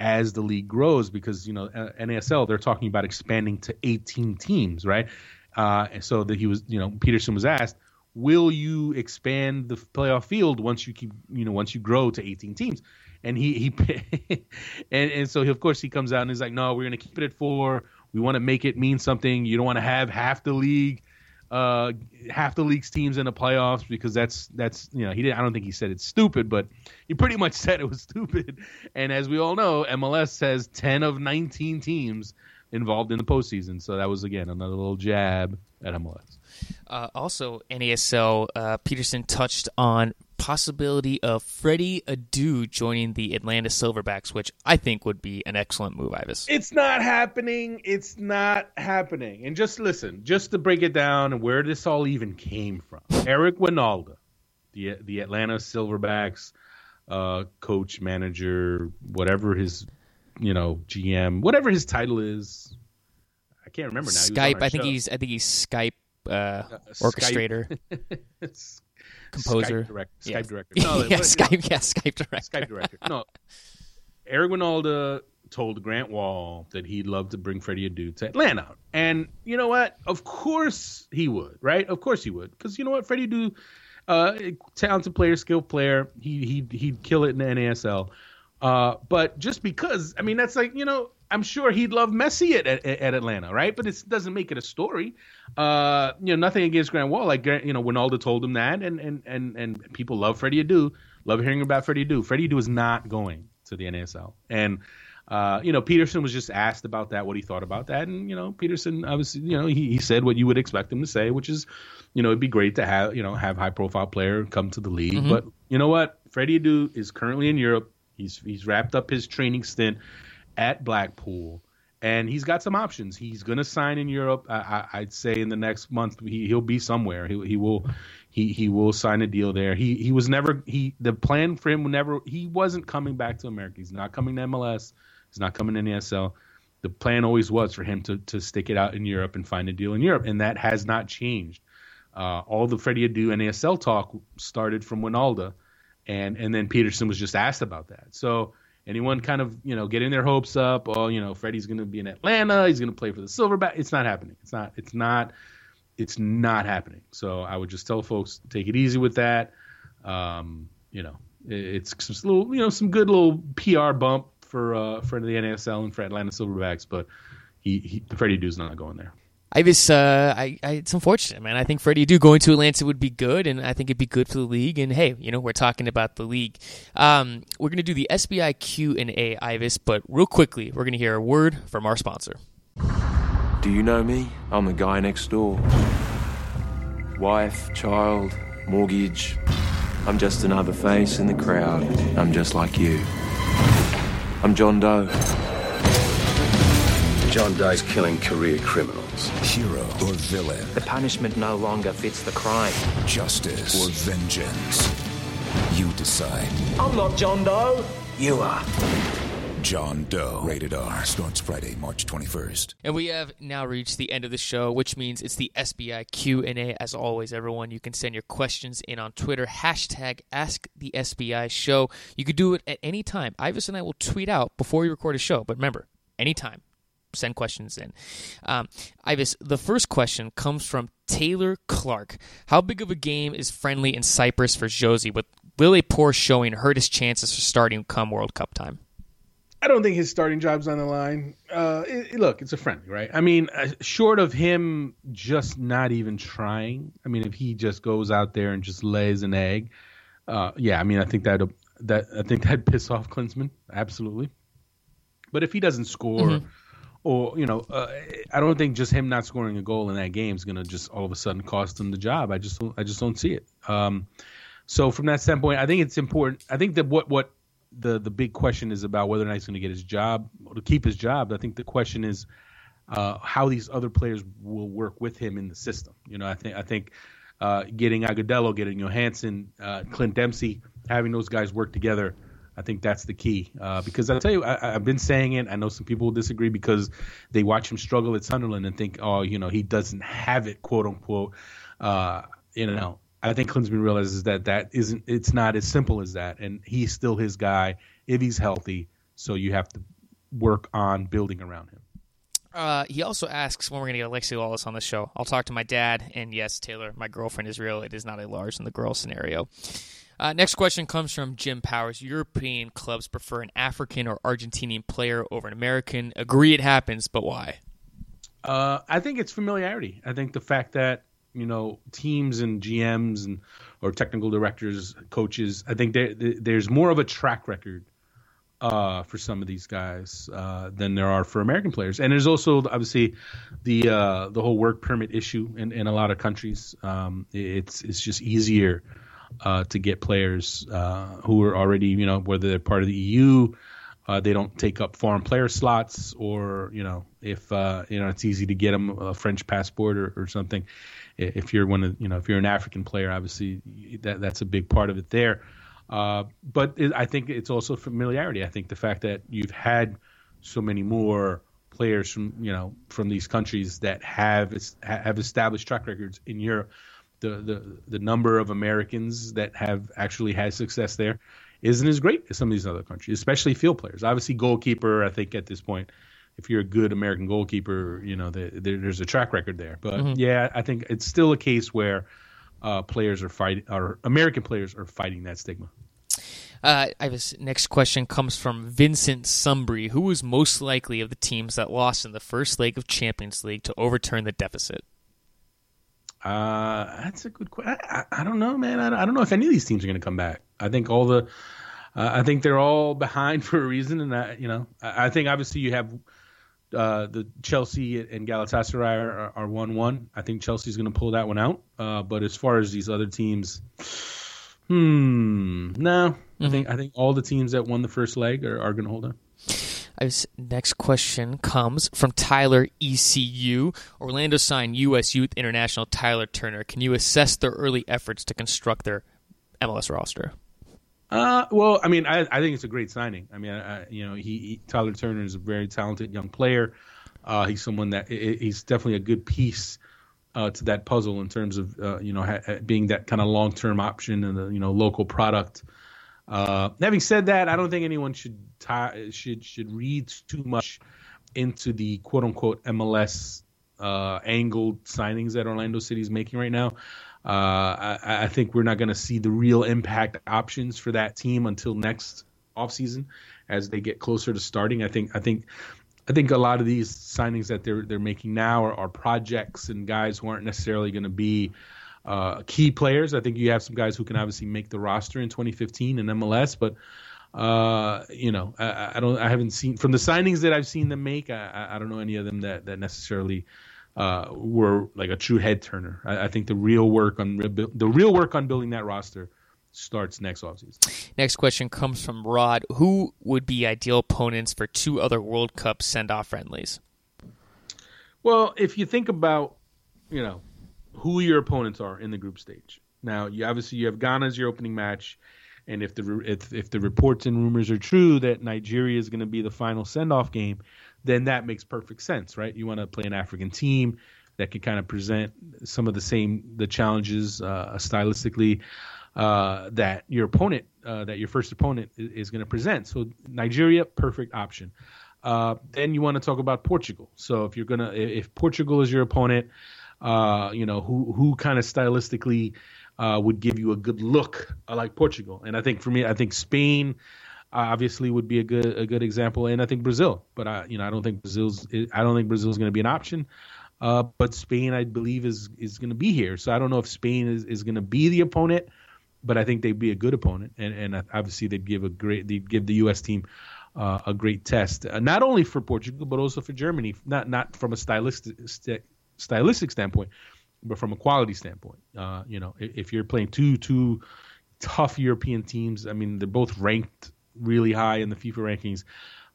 as the league grows because you know NASL they're talking about expanding to 18 teams, right? Uh, and so that he was, you know, Peterson was asked, "Will you expand the playoff field once you keep, you know, once you grow to 18 teams?" And he he *laughs* and and so he, of course he comes out and he's like, "No, we're going to keep it at four. We want to make it mean something. You don't want to have half the league." Uh, half the league's teams in the playoffs because that's that's you know he didn't I don't think he said it's stupid but he pretty much *laughs* said it was stupid and as we all know MLS has 10 of 19 teams involved in the postseason so that was again another little jab at MLS. Uh, also, NASL uh, Peterson touched on possibility of Freddie Adu joining the Atlanta Silverbacks, which I think would be an excellent move, Ives. It's not happening. It's not happening. And just listen, just to break it down and where this all even came from. Eric Wynalda, the the Atlanta Silverbacks uh, coach, manager, whatever his you know GM, whatever his title is. I can't remember now. Skype. I think he's. I think he's Skype uh, orchestrator, Skype, *laughs* *laughs* composer. Skype director. *laughs* Skype Yeah. director. yeah, No, what- you know, Skype, yeah, Skype director. Skype director. No, Eric Wynalda told Grant Wahl that he'd love to bring Freddie Adu to Atlanta, and you know what? Of course he would, right? Of course he would, because you know what? Freddie Adu, uh, talented player, skilled player. He he he'd kill it in the NASL. Uh, but just because, I mean, that's like you know, I'm sure he'd love Messi at, at, at Atlanta, right? But it doesn't make it a story. Uh, you know, nothing against Grant Wahl. Like you know, Wynalda told him that, and and and and people love Freddie Adu, love hearing about Freddie Adu. Freddie Adu is not going to the NASL, and uh, you know, Peterson was just asked about that, what he thought about that, and you know, Peterson obviously, you know, he, he said what you would expect him to say, which is, you know, it'd be great to have you know have high profile player come to the league, but you know what, Freddie Adu is currently in Europe. He's he's wrapped up his training stint at Blackpool, and he's got some options. He's going to sign in Europe. I, I'd say in the next month he he'll be somewhere. He he will he he will sign a deal there. He he was never he the plan for him never he wasn't coming back to America. He's not coming to MLS. He's not coming to NASL. The plan always was for him to to stick it out in Europe and find a deal in Europe, and that has not changed. Uh, all the Freddie Adu NASL talk started from Wynalda, and and then Peterson was just asked about that. So anyone kind of you know getting their hopes up, oh you know Freddie's going to be in Atlanta, he's going to play for the Silverback. It's not happening. It's not. It's not. It's not happening. So I would just tell folks take it easy with that. Um, you know, it- it's a little you know some good little PR bump for uh, for the NASL and for Atlanta Silverbacks, but he, he Freddie Du's not going there. I just, uh, I, I, it's unfortunate, man. I think Freddie Adu going to Atlanta would be good, and I think it'd be good for the league. And hey, you know, we're talking about the league. Um, we're gonna do the SBI Q and A, Ives, but real quickly, we're gonna hear a word from our sponsor. Do you know me? I'm the guy next door. Wife, child, mortgage. I'm just another face in the crowd. I'm just like you. I'm John Doe. John Doe's killing career criminals. Hero or villain, The punishment no longer fits the crime. justice or vengeance. You decide. I'm not John Doe. You are. John Doe. Rated R. Starts Friday, March 21st. And we have now reached the end of the show, which means it's the SBI Q and A. As always, everyone, you can send your questions in on Twitter hashtag Ask the SBI Show. You could do it at any time. Ives and I will tweet out before we record a show, but remember, anytime. Send questions in. Um, Ives, the first question comes from Taylor Clark. How big of a game is friendly in Cyprus for Jozy? With will a poor showing hurt his chances for starting come World Cup time? I don't think his starting job's on the line. Uh, it, it- look, it's a friendly, right? I mean, uh, short of him just not even trying. I mean, if he just goes out there and just lays an egg, uh, yeah. I mean, I think that that I think that'd *laughs* piss off Klinsmann absolutely. But if he doesn't score, or you know, uh, I don't think just him not scoring a goal in that game is going to just all of a sudden cost him the job. I just don't, I just don't see it. Um, so from that standpoint, I think it's important. I think that what what the the big question is about whether or not he's going to get his job or to keep his job. I think the question is uh, how these other players will work with him in the system. You know, I think I think uh, getting Agudelo, getting Johannsson, uh, Clint Dempsey, having those guys work together. I think that's the key uh, because I'll tell you, I, I've been saying it. I know some people will disagree because they watch him struggle at Sunderland and think, oh, you know, he doesn't have it, quote unquote. Uh, you know, I think Klinsmann realizes that that isn't. It's not as simple as that, and he's still his guy if he's healthy. So you have to work on building around him. Uh, he also asks when we're going to get Alexi Lalas on the show. I'll talk to my dad, and yes, Taylor, my girlfriend is real. It is not a Lars and the girl scenario. Uh, next question comes from Jim Powers. European clubs prefer an African or Argentinian player over an American. Agree it happens, but why? Uh, I think it's familiarity. I think the fact that you know teams and GMs and or technical directors, coaches. I think there, there's more of a track record uh, for some of these guys uh, than there are for American players. And there's also obviously the uh, the whole work permit issue in, in a lot of countries. Um, it's it's just easier uh, to get players uh, who are already you know whether they're part of the EU. Uh, they don't take up foreign player slots, or you know, if uh, you know, it's easy to get them a French passport or, or something. If you're one of, you know, if you're an African player, obviously that that's a big part of it there. Uh, but it, I think it's also familiarity. I think the fact that you've had so many more players from you know from these countries that have have established track records in Europe. The the the number of Americans that have actually had success there isn't as great as some of these other countries, especially field players. Obviously, goalkeeper. I think at this point, if you're a good American goalkeeper, you know the, the, there's a track record there. But mm-hmm. yeah, I think it's still a case where uh, players are fighting, or American players are fighting that stigma. Uh, I have next question comes from Vincent Sumbry. Who was most likely of the teams that lost in the first leg of Champions League to overturn the deficit? Uh, that's a good question. I, I, don't know, man. I, I, don't know if any of these teams are going to come back. I think all the, uh, I think they're all *laughs* behind for a reason, and I, you know, I, I think obviously you have uh, the Chelsea and Galatasaray are one one. I think Chelsea's going to pull that one out. Uh, but as far as these other teams, hmm, no, mm-hmm. I think I think all the teams that won the first leg are, are going to hold on. Next question comes from Tyler ECU. Orlando signed U.S. Youth International Tyler Turner. Can you assess their early efforts to construct their MLS roster? Uh, well, I mean, I, I think it's a great signing. I mean, I, you know, he, he, Tyler Turner is a very talented young player. Uh, he's someone that he's definitely a good piece uh, to that puzzle in terms of uh, you know ha- being that kind of long term option and the you know local product. Uh, having said that, I don't think anyone should should should read too much into the quote unquote MLS uh, angled signings that Orlando City is making right now. Uh, I, I, think we're not going to see the real impact options for that team until next offseason as they get closer to starting. I think I think I think a lot of these signings that they're they're making now are, are projects and guys who aren't necessarily going to be uh, key players. I think you have some guys who can obviously make the roster in 2015 in MLS, but uh, you know, I, I, don't, I haven't seen from the signings that I've seen them make. I, I don't know any of them that that necessarily uh, were like a true head turner. I, I, think the real work on the real work on building that roster starts next offseason. Next question comes from Rod. Who would be ideal opponents for two other World Cup send off friendlies? Well, if you think about, you know, who your opponents are in the group stage. Now, you obviously you have Ghana as your opening match, and if the if, if the reports and rumors are true that Nigeria is going to be the final send off game, then that makes perfect sense, right? You want to play an African team that could kind of present some of the same the challenges uh, stylistically uh, that your opponent, uh, that your first opponent is, is going to present. So Nigeria, perfect option. Uh, then you want to talk about Portugal. So if you're gonna, if Portugal is your opponent, uh, you know who who kind of stylistically uh, would give you a good look like Portugal. And I think for me, I think Spain obviously would be a good a good example, and I think Brazil. But I you know I don't think Brazil's I don't think Brazil's going to be an option. Uh, but Spain, I believe, is is going to be here. So I don't know if Spain is, is going to be the opponent, but I think they'd be a good opponent, and and obviously they'd give a great they'd give the U.S. team uh, a great test, uh, not only for Portugal but also for Germany. Not not from a stylistic st- stylistic standpoint, but from a quality standpoint. Uh, you know, if, if you're playing two two tough European teams, I mean they're both ranked really high in the FIFA rankings,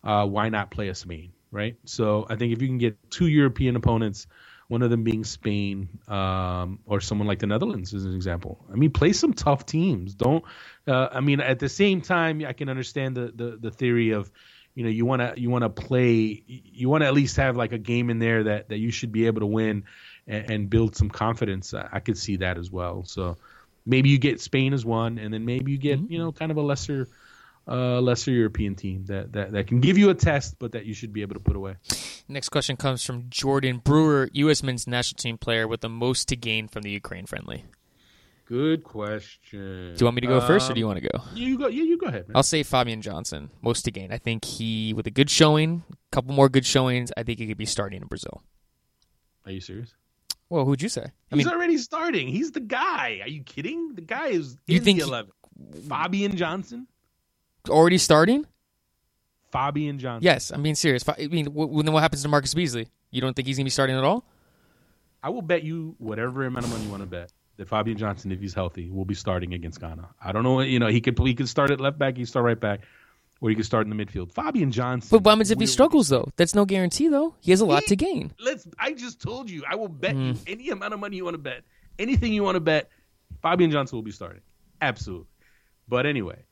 uh, why not play a Spain, right? So I think if you can get two European opponents, one of them being Spain um, or someone like the Netherlands as an example. I mean, play some tough teams. Don't. Uh, I mean, at the same time, I can understand the the, the theory of, you know, you want to you want to play, you want to at least have like a game in there that that you should be able to win and, and build some confidence. I, I, could see that as well. So maybe you get Spain as one, and then maybe you get mm-hmm. you know kind of a lesser a lesser European team that, that, that can give you a test, but that you should be able to put away. Next question comes from Jordan Brewer, U.S. men's national team player with the most to gain from the Ukraine friendly. Good question. Do you want me to go um, first, or do you want to go? You go. Yeah, you go ahead. Man. I'll say Fabian Johnson, most to gain. I think he, with a good showing, a couple more good showings, I think he could be starting in Brazil. Are you serious? Well, who'd you say? I He's mean, already starting. He's the guy. Are you kidding? The guy is you think the eleven. Fabian Johnson already starting? Fabian Johnson. Yes, I'm being serious. I mean, then what happens to Marcus Beasley? You don't think he's gonna be starting at all? I will bet you whatever amount of money you want to bet that Fabian Johnson, if he's healthy, will be starting against Ghana. I don't know. You know, he could he could start at left back, he could start right back, or he could start in the midfield. Fabian Johnson. But what happens if he struggles though? That's no guarantee though. He has a lot he, to gain. Let's. I just told you. I will bet mm. you any amount of money you want to bet, anything you want to bet. Fabian Johnson will be starting. Absolutely. But anyway,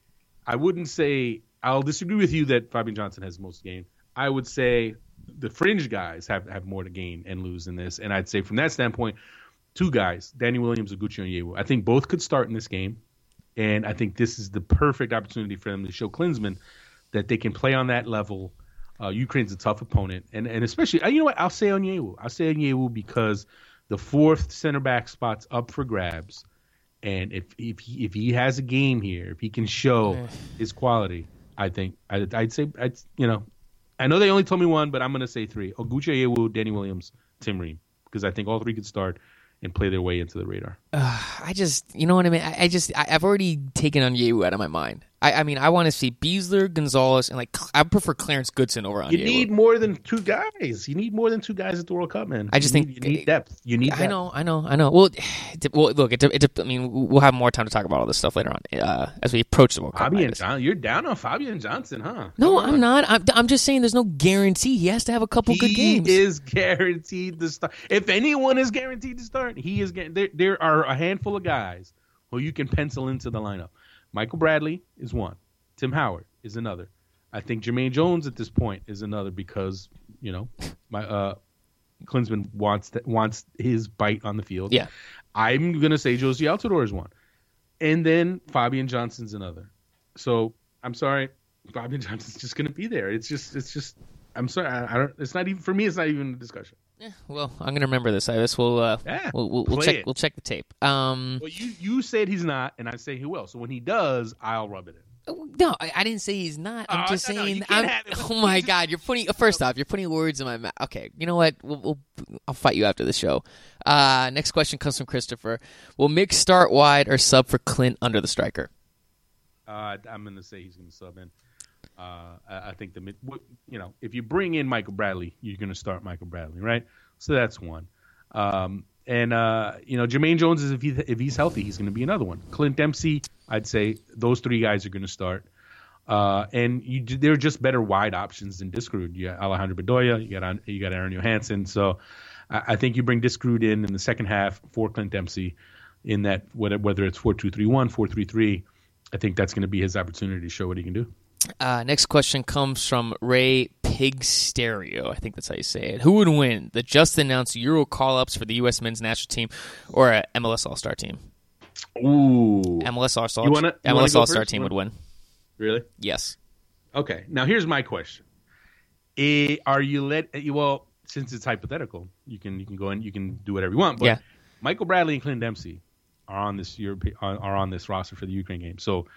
I wouldn't say I'll disagree with you that Fabian Johnson has most gain. I would say the fringe guys have have more to gain and lose in this. And I'd say from that standpoint, two guys, Danny Williams and Gucci Onyewu, I think both could start in this game. And I think this is the perfect opportunity for them to show Klinsmann that they can play on that level. Uh, Ukraine's a tough opponent, and and especially uh, you know what I'll say Onyewu. I'll say Onyewu because the fourth center back spot's up for grabs, and if if he, if he has a game here, if he can show his quality, I think I'd, I'd say I'd you know, I know they only told me one, but I'm gonna say three: Oguchi Onyewu, Danny Williams, Tim Ream, because I think all three could start and play their way into the radar. I just, you know what I mean. I, I just, I, I've already taken Onyewu out of my mind. I, I mean, I want to see Besler, Gonzalez, and like I prefer Clarence Goodson over on You need more than two guys. You need more than two guys at the World Cup, man. I just You think- need, you need depth. You need. I depth. know, I know, I know. Well, *sighs* well look, it, it, I mean, we'll have more time to talk about all this stuff later on uh, as we approach the World Cup. Fabian. Johnson, you're down on Fabian Johnson, huh? No. I'm not. I'm, I'm just saying there's no guarantee. He has to have a couple good He games. is guaranteed to start. If anyone is guaranteed to start, he is. There, there are a handful of guys who you can pencil into the lineup. Michael Bradley is one. Tim Howard is another. I think Jermaine Jones at this point is another because you know my uh, Klinsmann wants that wants his bite on the field. Yeah. I'm gonna say Jozy Altidore is one, and then Fabian Johnson's another. So I'm sorry, Fabian *laughs* Johnson's just gonna be there. It's just, it's just. I'm sorry. I, I don't. It's not even for me. It's not even a discussion. Well, I'm gonna remember this. I guess we'll, uh, Yeah, we'll, we'll, we'll check. it. We'll check the tape. Um, Well, you you said he's not, and I say he will. So when he does, I'll rub it in. No, I, I didn't say he's not. I'm Oh, just no, no, saying. can't I'm, *laughs* oh my god, you're putting. First off, you're putting words in my mouth. Okay, you know what? We'll, we'll, I'll fight you after the show. Uh, next question comes from Christopher. Will Mick start wide or sub for Clint under the striker? Uh, I'm going to say he's going to sub in. Uh, I, think the you know if you bring in Michael Bradley, you're going to start Michael Bradley, right? So that's one. Um, and uh, you know Jermaine Jones is if he if he's healthy, he's going to be another one. Clint Dempsey, I'd say those three guys are going to start. Uh, and you, they're just better wide options than Diskerud. You got Alejandro Bedoya, you got you got Aron Johannsson. So I, I think you bring Diskerud in in the second half for Clint Dempsey in that whether whether it's four two three one, four three three. I think that's going to be his opportunity to show what he can do. Uh, next question comes from Ray Pig Stereo. I think that's how you say it. Who would win the just announced Euro call ups for the U.S. men's national team or a MLS All Star team? Ooh, MLS All Star You wanna- MLS All Star team would win. really? Yes. Okay. Now here's my question: Are you let? eh, Well, since it's hypothetical, you can you can go and you can do whatever you want. But Yeah. Michael Bradley and Clint Dempsey are on this Europe are on this roster for the Ukraine game. So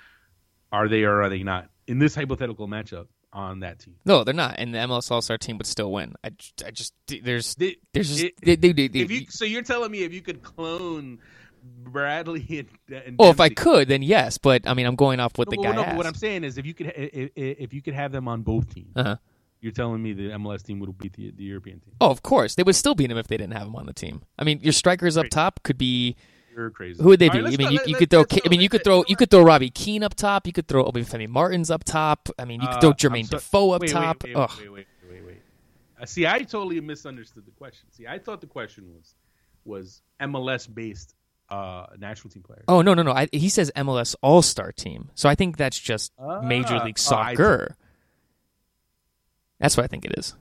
are they or are they not in this hypothetical matchup on that team? No, they're not, and the MLS All Star team would still win. I, I just there's They- there's just it- they, they, they, If you, so you're telling me if you could clone Bradley *laughs* and, and oh, if I could, then yes. But I mean, I'm going off what the No, guy but, no, but asked. what I'm saying is, if you could, if, if you could have them on both teams, Uh-huh. you're telling me the MLS team would beat the, the European team. Oh, of course, they would still beat him if they didn't have him on the team. I mean, your strikers up top could be You're crazy. who would they be? right, I mean, you, you could throw. I mean, you could throw. You could throw Robbie Keane up top. You could throw Obafemi Martins up top. I mean, you could throw Uh, Jermaine Defoe up wait, top. Wait, wait, wait, wait, wait, wait. Uh, see, I totally misunderstood the question. See, I thought the question was was MLS based uh, national team players. Oh no no no! I, he says MLS All Star Team, so I think that's just Major Ah. League Oh. Soccer. that's what I think it is.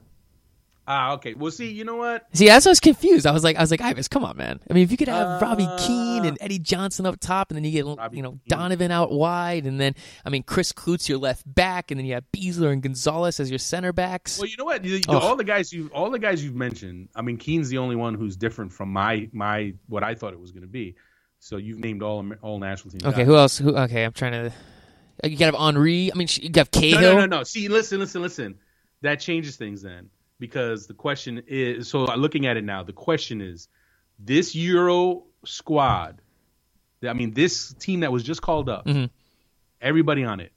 Ah, okay. Well, see, you know what? See, that's I was confused. I was like, I was like, Ives, come on, man. I mean, if you could have Robbie Uh, Keane and Eddie Johnson up top, and then you get Robbie you know Keane. Donovan out wide, and then I mean Chris Klute your left back, and then you have Besler and Gonzalez as your center backs. Well, you know what? You- you- all the guys you all the guys you've mentioned. I mean, Keane's the only one who's different from my my what I thought it was going to be. So you've named all all national team. okay, guys. who else? Who? Okay, I'm trying to. You gotta have Henri. I mean, you got No, Cahill. no, no, no. See, listen, listen, listen. That changes things then because the question is so looking at it now, the question is this Euro squad. I mean, this team that was just called up, Mhm. everybody on it,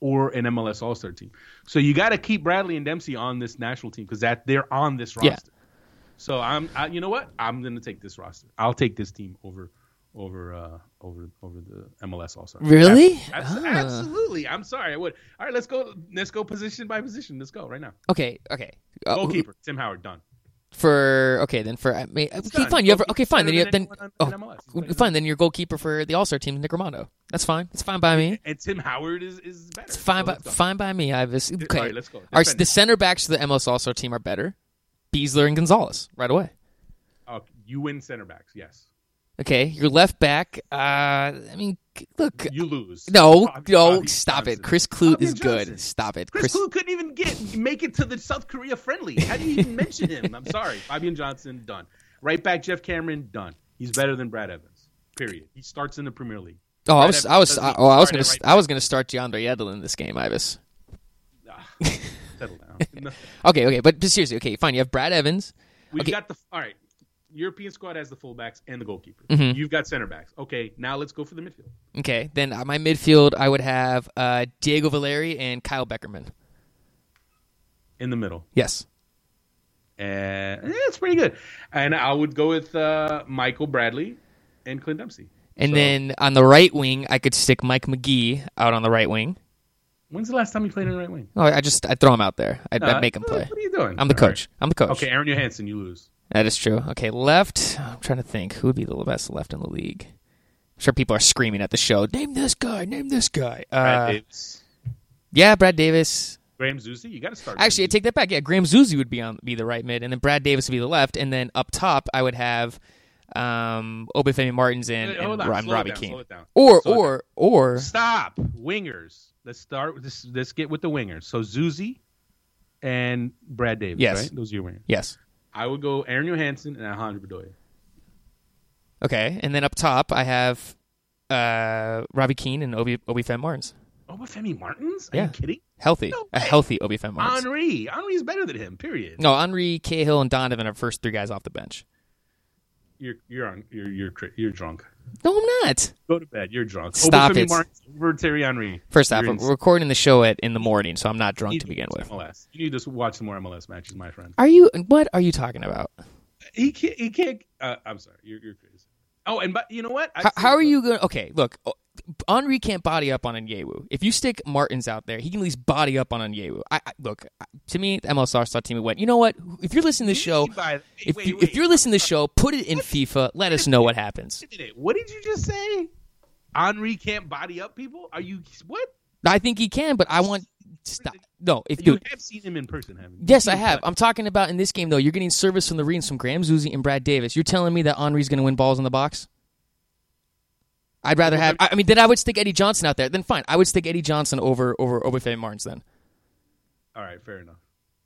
or an MLS All Star team. So you got to keep Bradley and Dempsey on this national team because that they're on this roster. Yeah. So I'm, I, you know what? I'm going to take this roster. I'll take this team over, over, uh, over, over the MLS All Star. Really? Abs- Ah. Absolutely. I'm sorry. I would. All right, let's go. Let's go position by position. Let's go right now. Okay, okay. Uh, Goalkeeper Tim Howard done. For okay, then for I mean, okay, done. fine. You have okay, fine. Then you than then anyone oh, in MLS. He's better than fine. Then your goalkeeper for the All Star team, is Nick Rimando. That's fine. It's fine by me. And Tim Howard is, is better. It's fine So by fine by me. Ives. Okay, All right, let's go. Our, Defend the center backs to the MLS All Star team are better. Besler and Gonzalez right away. Oh, you win center backs. Yes. Okay, your left back. Uh, I mean, look. You lose. No, Bobby- no, Bobby stop Johnson. it. Chris Klute Bobby is good. Stop it, Chris, Chris. Klute couldn't even get make it to the South Korea friendly. How do you even mention him? I'm sorry. *laughs* Fabian Johnson, done. Right back, Geoff Cameron, done. He's better than Brad Evans. Period. He starts in the Premier League. Oh, I Brad was, I was, I, oh, I was gonna, right I was gonna start DeAndre Yedlin in this game, Ives. Ah, settle down. *laughs* Okay, okay, but, but seriously, okay, fine. You have Brad Evans. We've Okay. got the all right. European squad has the fullbacks and the goalkeeper. Mhm. You've got center backs. Okay, now let's go for the midfield. Okay, then uh, my midfield, I would have uh, Diego Valeri and Kyle Beckerman. In the middle. Yes. And eh, it's pretty good. And I would go with uh, Michael Bradley and Clint Dempsey. And So, then on the right wing, I could stick Mike Magee out on the right wing. when's the last time you played in the right wing? Oh, I just I throw him out there. I, I Uh, make him play. What are you doing? I'm the All right. coach. I'm the coach. Okay, Aron Johannsson, you lose. That is true. Okay, left. I'm trying to think who would be the best left in the league. I'm sure people are screaming at the show. Name this guy. Name this guy. Brad Uh, Davis, yeah, Brad Davis. Graham Zusi. You got to start. Actually, I take that back. Yeah, Graham Zusi would be on be the right mid, and then Brad Davis would be the left, and then up top I would have um, Obafemi Martins and, Wait, and hold on, slow it Robbie down, Keane. slow it down. Or Slow or or Stop wingers. Let's start with this. Let's get with the wingers. So Zusi and Brad Davis. Yes. right? those are your wingers. yes. I would go Aron Johannsson and Alejandro Bedoya. Okay, and then up top I have uh, Robbie Keane and Obi Obafemi Martins. Obafemi Martins? Are Yeah. you kidding? Healthy, No a healthy Obafemi Martins. Henri. Henri is better than him. Period. No, Henri, Cahill, and Donovan are first three guys off the bench. You're you're on. You're you're you're drunk. No, I'm not. Go to bed. You're drunk. Stop Obafemi it. Over Thierry Henry. First off, You're we're recording the show at in the morning, so I'm not drunk to begin with. MLS. You need to watch some more MLS matches, my friend. Are you? What are you talking about? He can't. He can't. Uh, I'm sorry. You're you're crazy. Oh, and but you know what? How, how are you going? to Okay, look, Henri can't body up on Onyewu. If you stick Martins out there, he can at least body up on Onyewu. I, I look to me, the MLS Star Star team went. You know what? If you're listening to the show, By- if wait, you, wait. if you're listening to the show, put it in FIFA. Let us know what happens. Wait a minute. What did you just say? Henri can't body up people? Are you what? I think he can, but I want stop. No, if You dude, have seen him in person, haven't you? Yes, I have. I'm talking about in this game though. You're getting service from the Marines from Graham Zusi and Brad Davis. You're telling me that Henri's going to win balls in the box? I'd rather have. I I mean, then I would stick Eddie Johnson out there. Then fine, I would stick Eddie Johnson over over Obafemi Martins. Then All right, fair enough.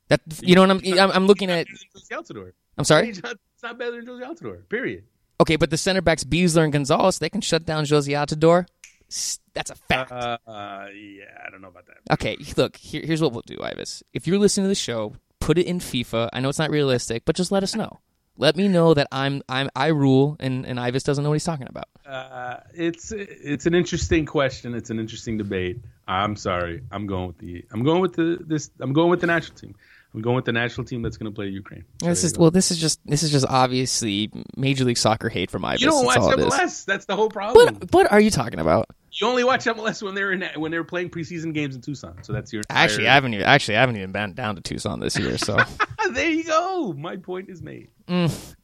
that you know what I'm. I'm, I'm looking at. not better than Jozy Altidore. I'm sorry. He's not, it's not better than Jozy Altidore. Period. Okay, but the center backs Besler and Gonzalez, they can shut down Jozy Altidore. S- That's a fact. Uh, uh, yeah, I don't know about that. Okay, look, here, here's what we'll do, Ives. If you're listening to the show, put it in FIFA. I know it's not realistic, but just let us know. Let me know that I'm I'm I rule and, and Ives doesn't know what he's talking about. Uh, it's it's an interesting question. It's an interesting debate. I'm sorry. I'm going with the I'm going with the this I'm going with the national team. I'm going with the national team that's going to play Ukraine. So This is go. well, this is just this is just obviously Major League Soccer hate from Ives. you don't watch all it is. MLS. That's the whole problem. What what are you talking about? You only watch MLS when they're in when they're playing preseason games in Tucson. So that's your Actually, I haven't even actually I haven't even been down to Tucson this year. So, *laughs* there you go. My point is made. Mm.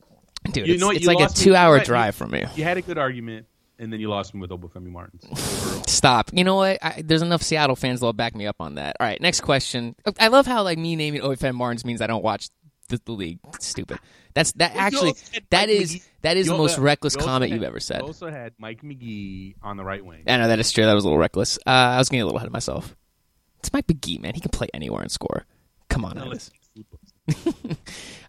dude, You it's, know what? it's like a two-hour you- drive from me. You had a good argument, and then you lost me with Obafemi Martins. *sighs* Stop. You know what? I, there's enough Seattle fans that'll back me up on that. All right, next question. I love how like me naming OFM Martins means I don't watch the, the league. Stupid. That's that actually that is that is the most reckless comment you've ever said. You also had Mike Magee on the right wing. I know that is true. That was a little reckless. Uh, I was getting a little ahead of myself. It's Mike McGee, man. He can play anywhere and score. Come on, Ives. *laughs*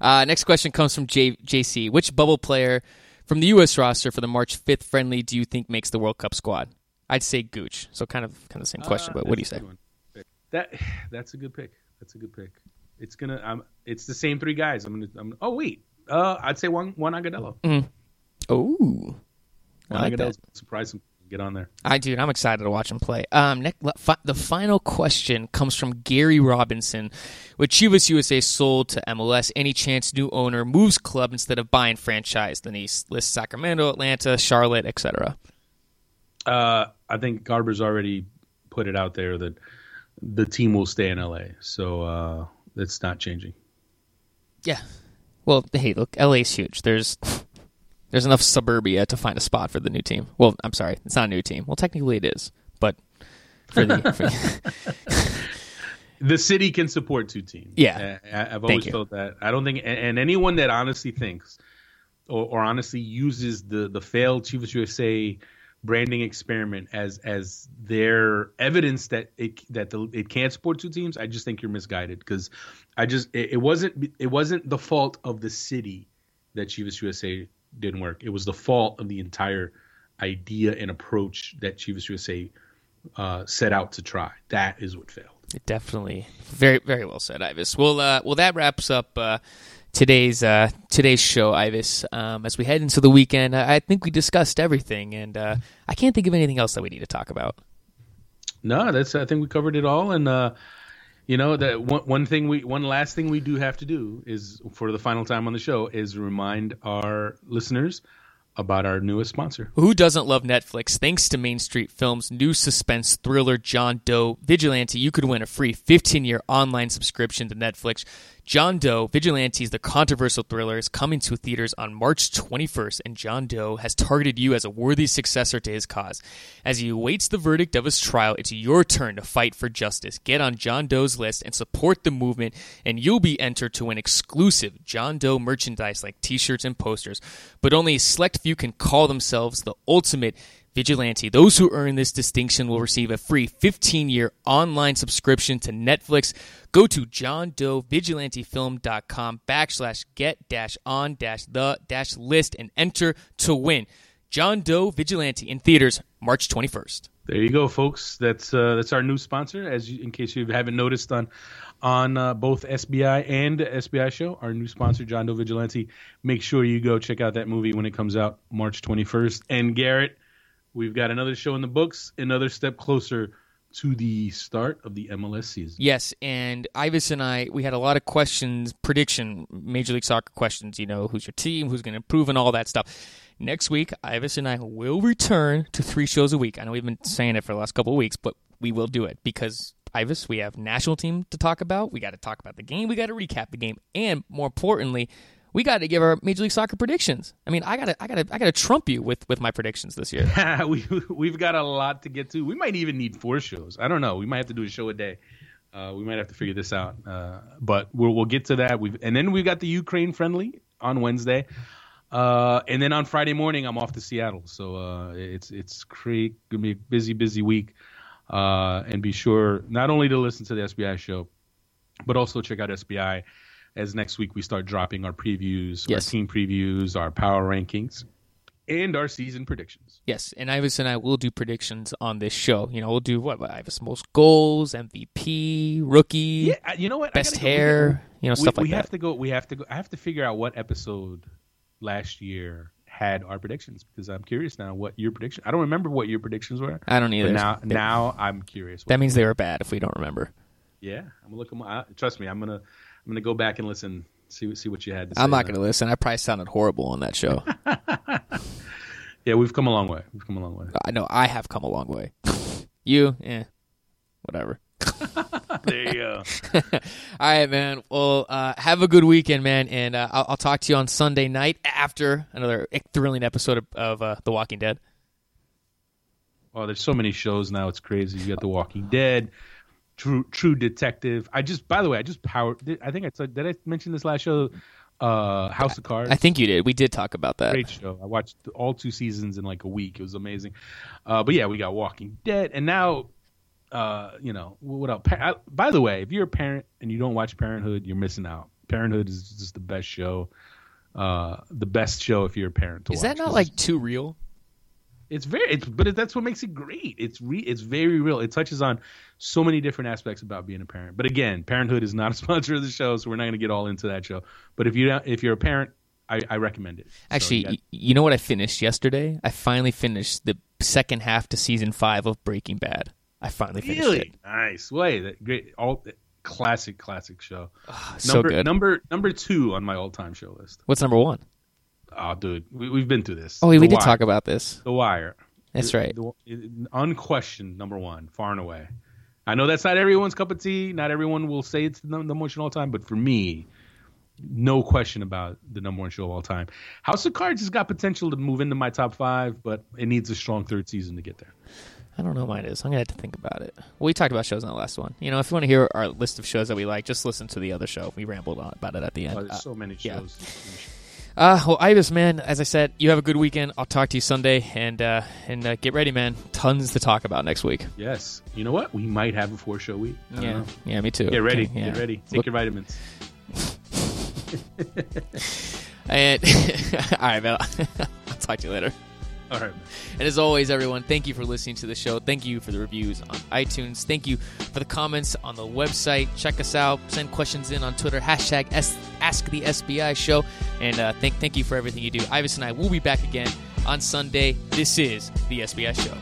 Uh, next question comes from J- JC. Which bubble player from the U.S. roster for the March 5th friendly do you think makes the World Cup squad? I'd say Gooch. So kind of kind of the same question, Uh, but what do you say? That *sighs* that's a good pick. That's a good pick. It's gonna. Um, it's the same three guys. I'm gonna. I'm, oh wait. Uh, I'd say one one Agudelo. Oh, One I like that. Agudelo. Surprise him. Get on there. I dude, I'm excited to watch him play. Um, next, fi- the final question comes from Gary Robinson. With Chivas USA sold to MLS, any chance new owner moves club instead of buying franchise? Then he lists Sacramento, Atlanta, Charlotte, etc. Uh, I think Garber's already put it out there that the team will stay in LA. So uh, that's not changing. Yeah, Well, hey, look, LA's huge. There's there's enough suburbia to find a spot for the new team. Well, I'm sorry, it's not a new team. Well, technically it is, but for the for, *laughs* *laughs* the city can support two teams. Yeah. I, have always felt that. I don't think, and, and anyone that honestly thinks or, or honestly uses the the failed Chivas USA branding experiment as as their evidence that it that the, it can't support two teams, I just think you're misguided because I just it, it wasn't it wasn't the fault of the city that Chivas USA didn't work. It was the fault of the entire idea and approach that Chivas USA uh, set out to try. That is what failed. definitely very very well said, Ives. Well, uh, well that wraps up. Uh, today's uh, today's show, Ives. Um, as we head into the weekend, I, I think we discussed everything, and uh, I can't think of anything else that we need to talk about. No, that's I think we covered it all, and uh, you know that one one thing we one last thing we do have to do is for the final time on the show is remind our listeners about our newest sponsor. Who doesn't love Netflix? Thanks to Main Street Films' new suspense thriller, John Doe Vigilante, you could win a free 15 year online subscription to Netflix. John Doe Vigilantes, the controversial thriller is coming to theaters on March 21st, and John Doe has targeted you as a worthy successor to his cause. As he awaits the verdict of his trial, it's your turn to fight for justice. Get on John Doe's list and support the movement, and you'll be entered to win exclusive John Doe merchandise like t shirts and posters. But only a select few can call themselves the ultimate Vigilante. Those who earn this distinction will receive a free 15 year online subscription to Netflix. Go to John Doe johndovigilantefilm.com backslash get dash on dash the dash list and enter to win. John Doe Vigilante in theaters March 21st. There you go, folks. That's uh, that's our new sponsor. As you, in case you haven't noticed on on uh, both SBI and SBI show, our new sponsor, John Doe Vigilante. Make sure you go check out that movie when it comes out March 21st. And Garrett, we've got another show in the books, another step closer to the start of the MLS season. Yes, and Ives and I, we had a lot of questions, prediction, Major League Soccer questions. You know, who's your team, who's going to improve, and all that stuff. Next week, Ives and I will return to three shows a week. I know we've been saying it for the last couple of weeks, but we will do it because Ives, we have national team to talk about. We got to talk about the game. We got to recap the game, and more importantly, we got to give our Major League Soccer predictions. I mean, I got to, I got to, I got to trump you with with my predictions this year. *laughs* we we've got a lot to get to. We might even need four shows. I don't know. We might have to do a show a day. Uh, we might have to figure this out. Uh, but we'll we'll get to that. We've and then we've got the Ukraine friendly on Wednesday. Uh, and then on Friday morning, I'm off to Seattle. So uh, it's it's gonna be a busy, busy week. Uh, and be sure not only to listen to the SBI show, but also check out SBI as next week we start dropping our previews, Yes. our team previews, our power rankings, and our season predictions. Yes, and Ives and I will do predictions on this show. You know, we'll do what Ives most goals, MVP, rookie, Yeah, uh, you know what? Best hair, you know, we, stuff like we that. We have to go. We have to go. I have to figure out what episode last year had our predictions because I'm curious now what your prediction. I don't remember what your predictions were. I don't either. But now, They- now I'm curious. that means they were bad if we don't remember. yeah, I'm gonna look them. I, trust me, I'm gonna I'm gonna go back and listen. See see what you had to say. I'm not going to listen. I probably sounded horrible on that show. *laughs* Yeah, we've come a long way. We've come a long way. I know I have come a long way. *laughs* you, eh, whatever. *laughs* there you go. All right, man. Well, uh, have a good weekend, man, and uh, I'll, I'll talk to you on Sunday night after another thrilling episode of, of uh, The Walking Dead. Oh, there's so many shows now. It's crazy. You got The Walking Dead, True True Detective. I just, by the way, I just powered. Did, I think I said. Did I mention this last show? Uh, House of Cards. I think you did. We did talk about that. Great show. I watched all two seasons in like a week. It was amazing. Uh, but yeah, we got Walking Dead, and now, uh, you know, what else? Pa- by the way, if you're a parent and you don't watch Parenthood, you're missing out. Parenthood is just the best show. Uh, the best show if you're a parent to Is watch. that not like too real? It's very it's but it, that's what makes it great it's re, it's very real it touches on so many different aspects about being a parent but again parenthood is not a *laughs* sponsor of the show so we're not going to get all into that show but if you don't if you're a parent i, I recommend it So Actually, you got- y- you know what I finished yesterday? I finally finished the second half to season five of Breaking Bad. I finally finished really it. nice way that great all classic classic show ah, So number good. number number two on my all-time show list What's number one? Oh dude we, we've been through this Oh, we, we did Wire. talk about this. the wire That's The- right. the- unquestioned number one, far and away. I know that's not everyone's cup of tea. Not everyone will say it's the, most all time, but for me, no question about the number one show of all time. House of Cards has got potential to move into my top five, but it needs a strong third season to get there. I don't know mine is. I'm gonna have to think about it. We talked about shows in the last one. You know, if you want to hear our list of shows that we like, just listen to the other show. We rambled on about it at the end. Oh, there's Uh, so many shows. Uh, well, Ives, man, as I said, you have a good weekend. I'll talk to you Sunday, and uh, and uh, get ready, man. Tons to talk about next week. Yes. You know what? We might have a four show week. Yeah, know. yeah, me too. Get ready. Okay, yeah. Get ready. Take Look- your vitamins. And *laughs* *laughs* all right, man. *laughs* I'll talk to you later. All right. And as always, everyone, thank you for listening to the show. Thank you for the reviews on iTunes. Thank you for the comments on the website. Check us out. Send questions in on Twitter. Hashtag S- Ask the SBI Show. And uh, thank, thank you for everything you do. Ives and I will be back again on Sunday. This is the SBI Show.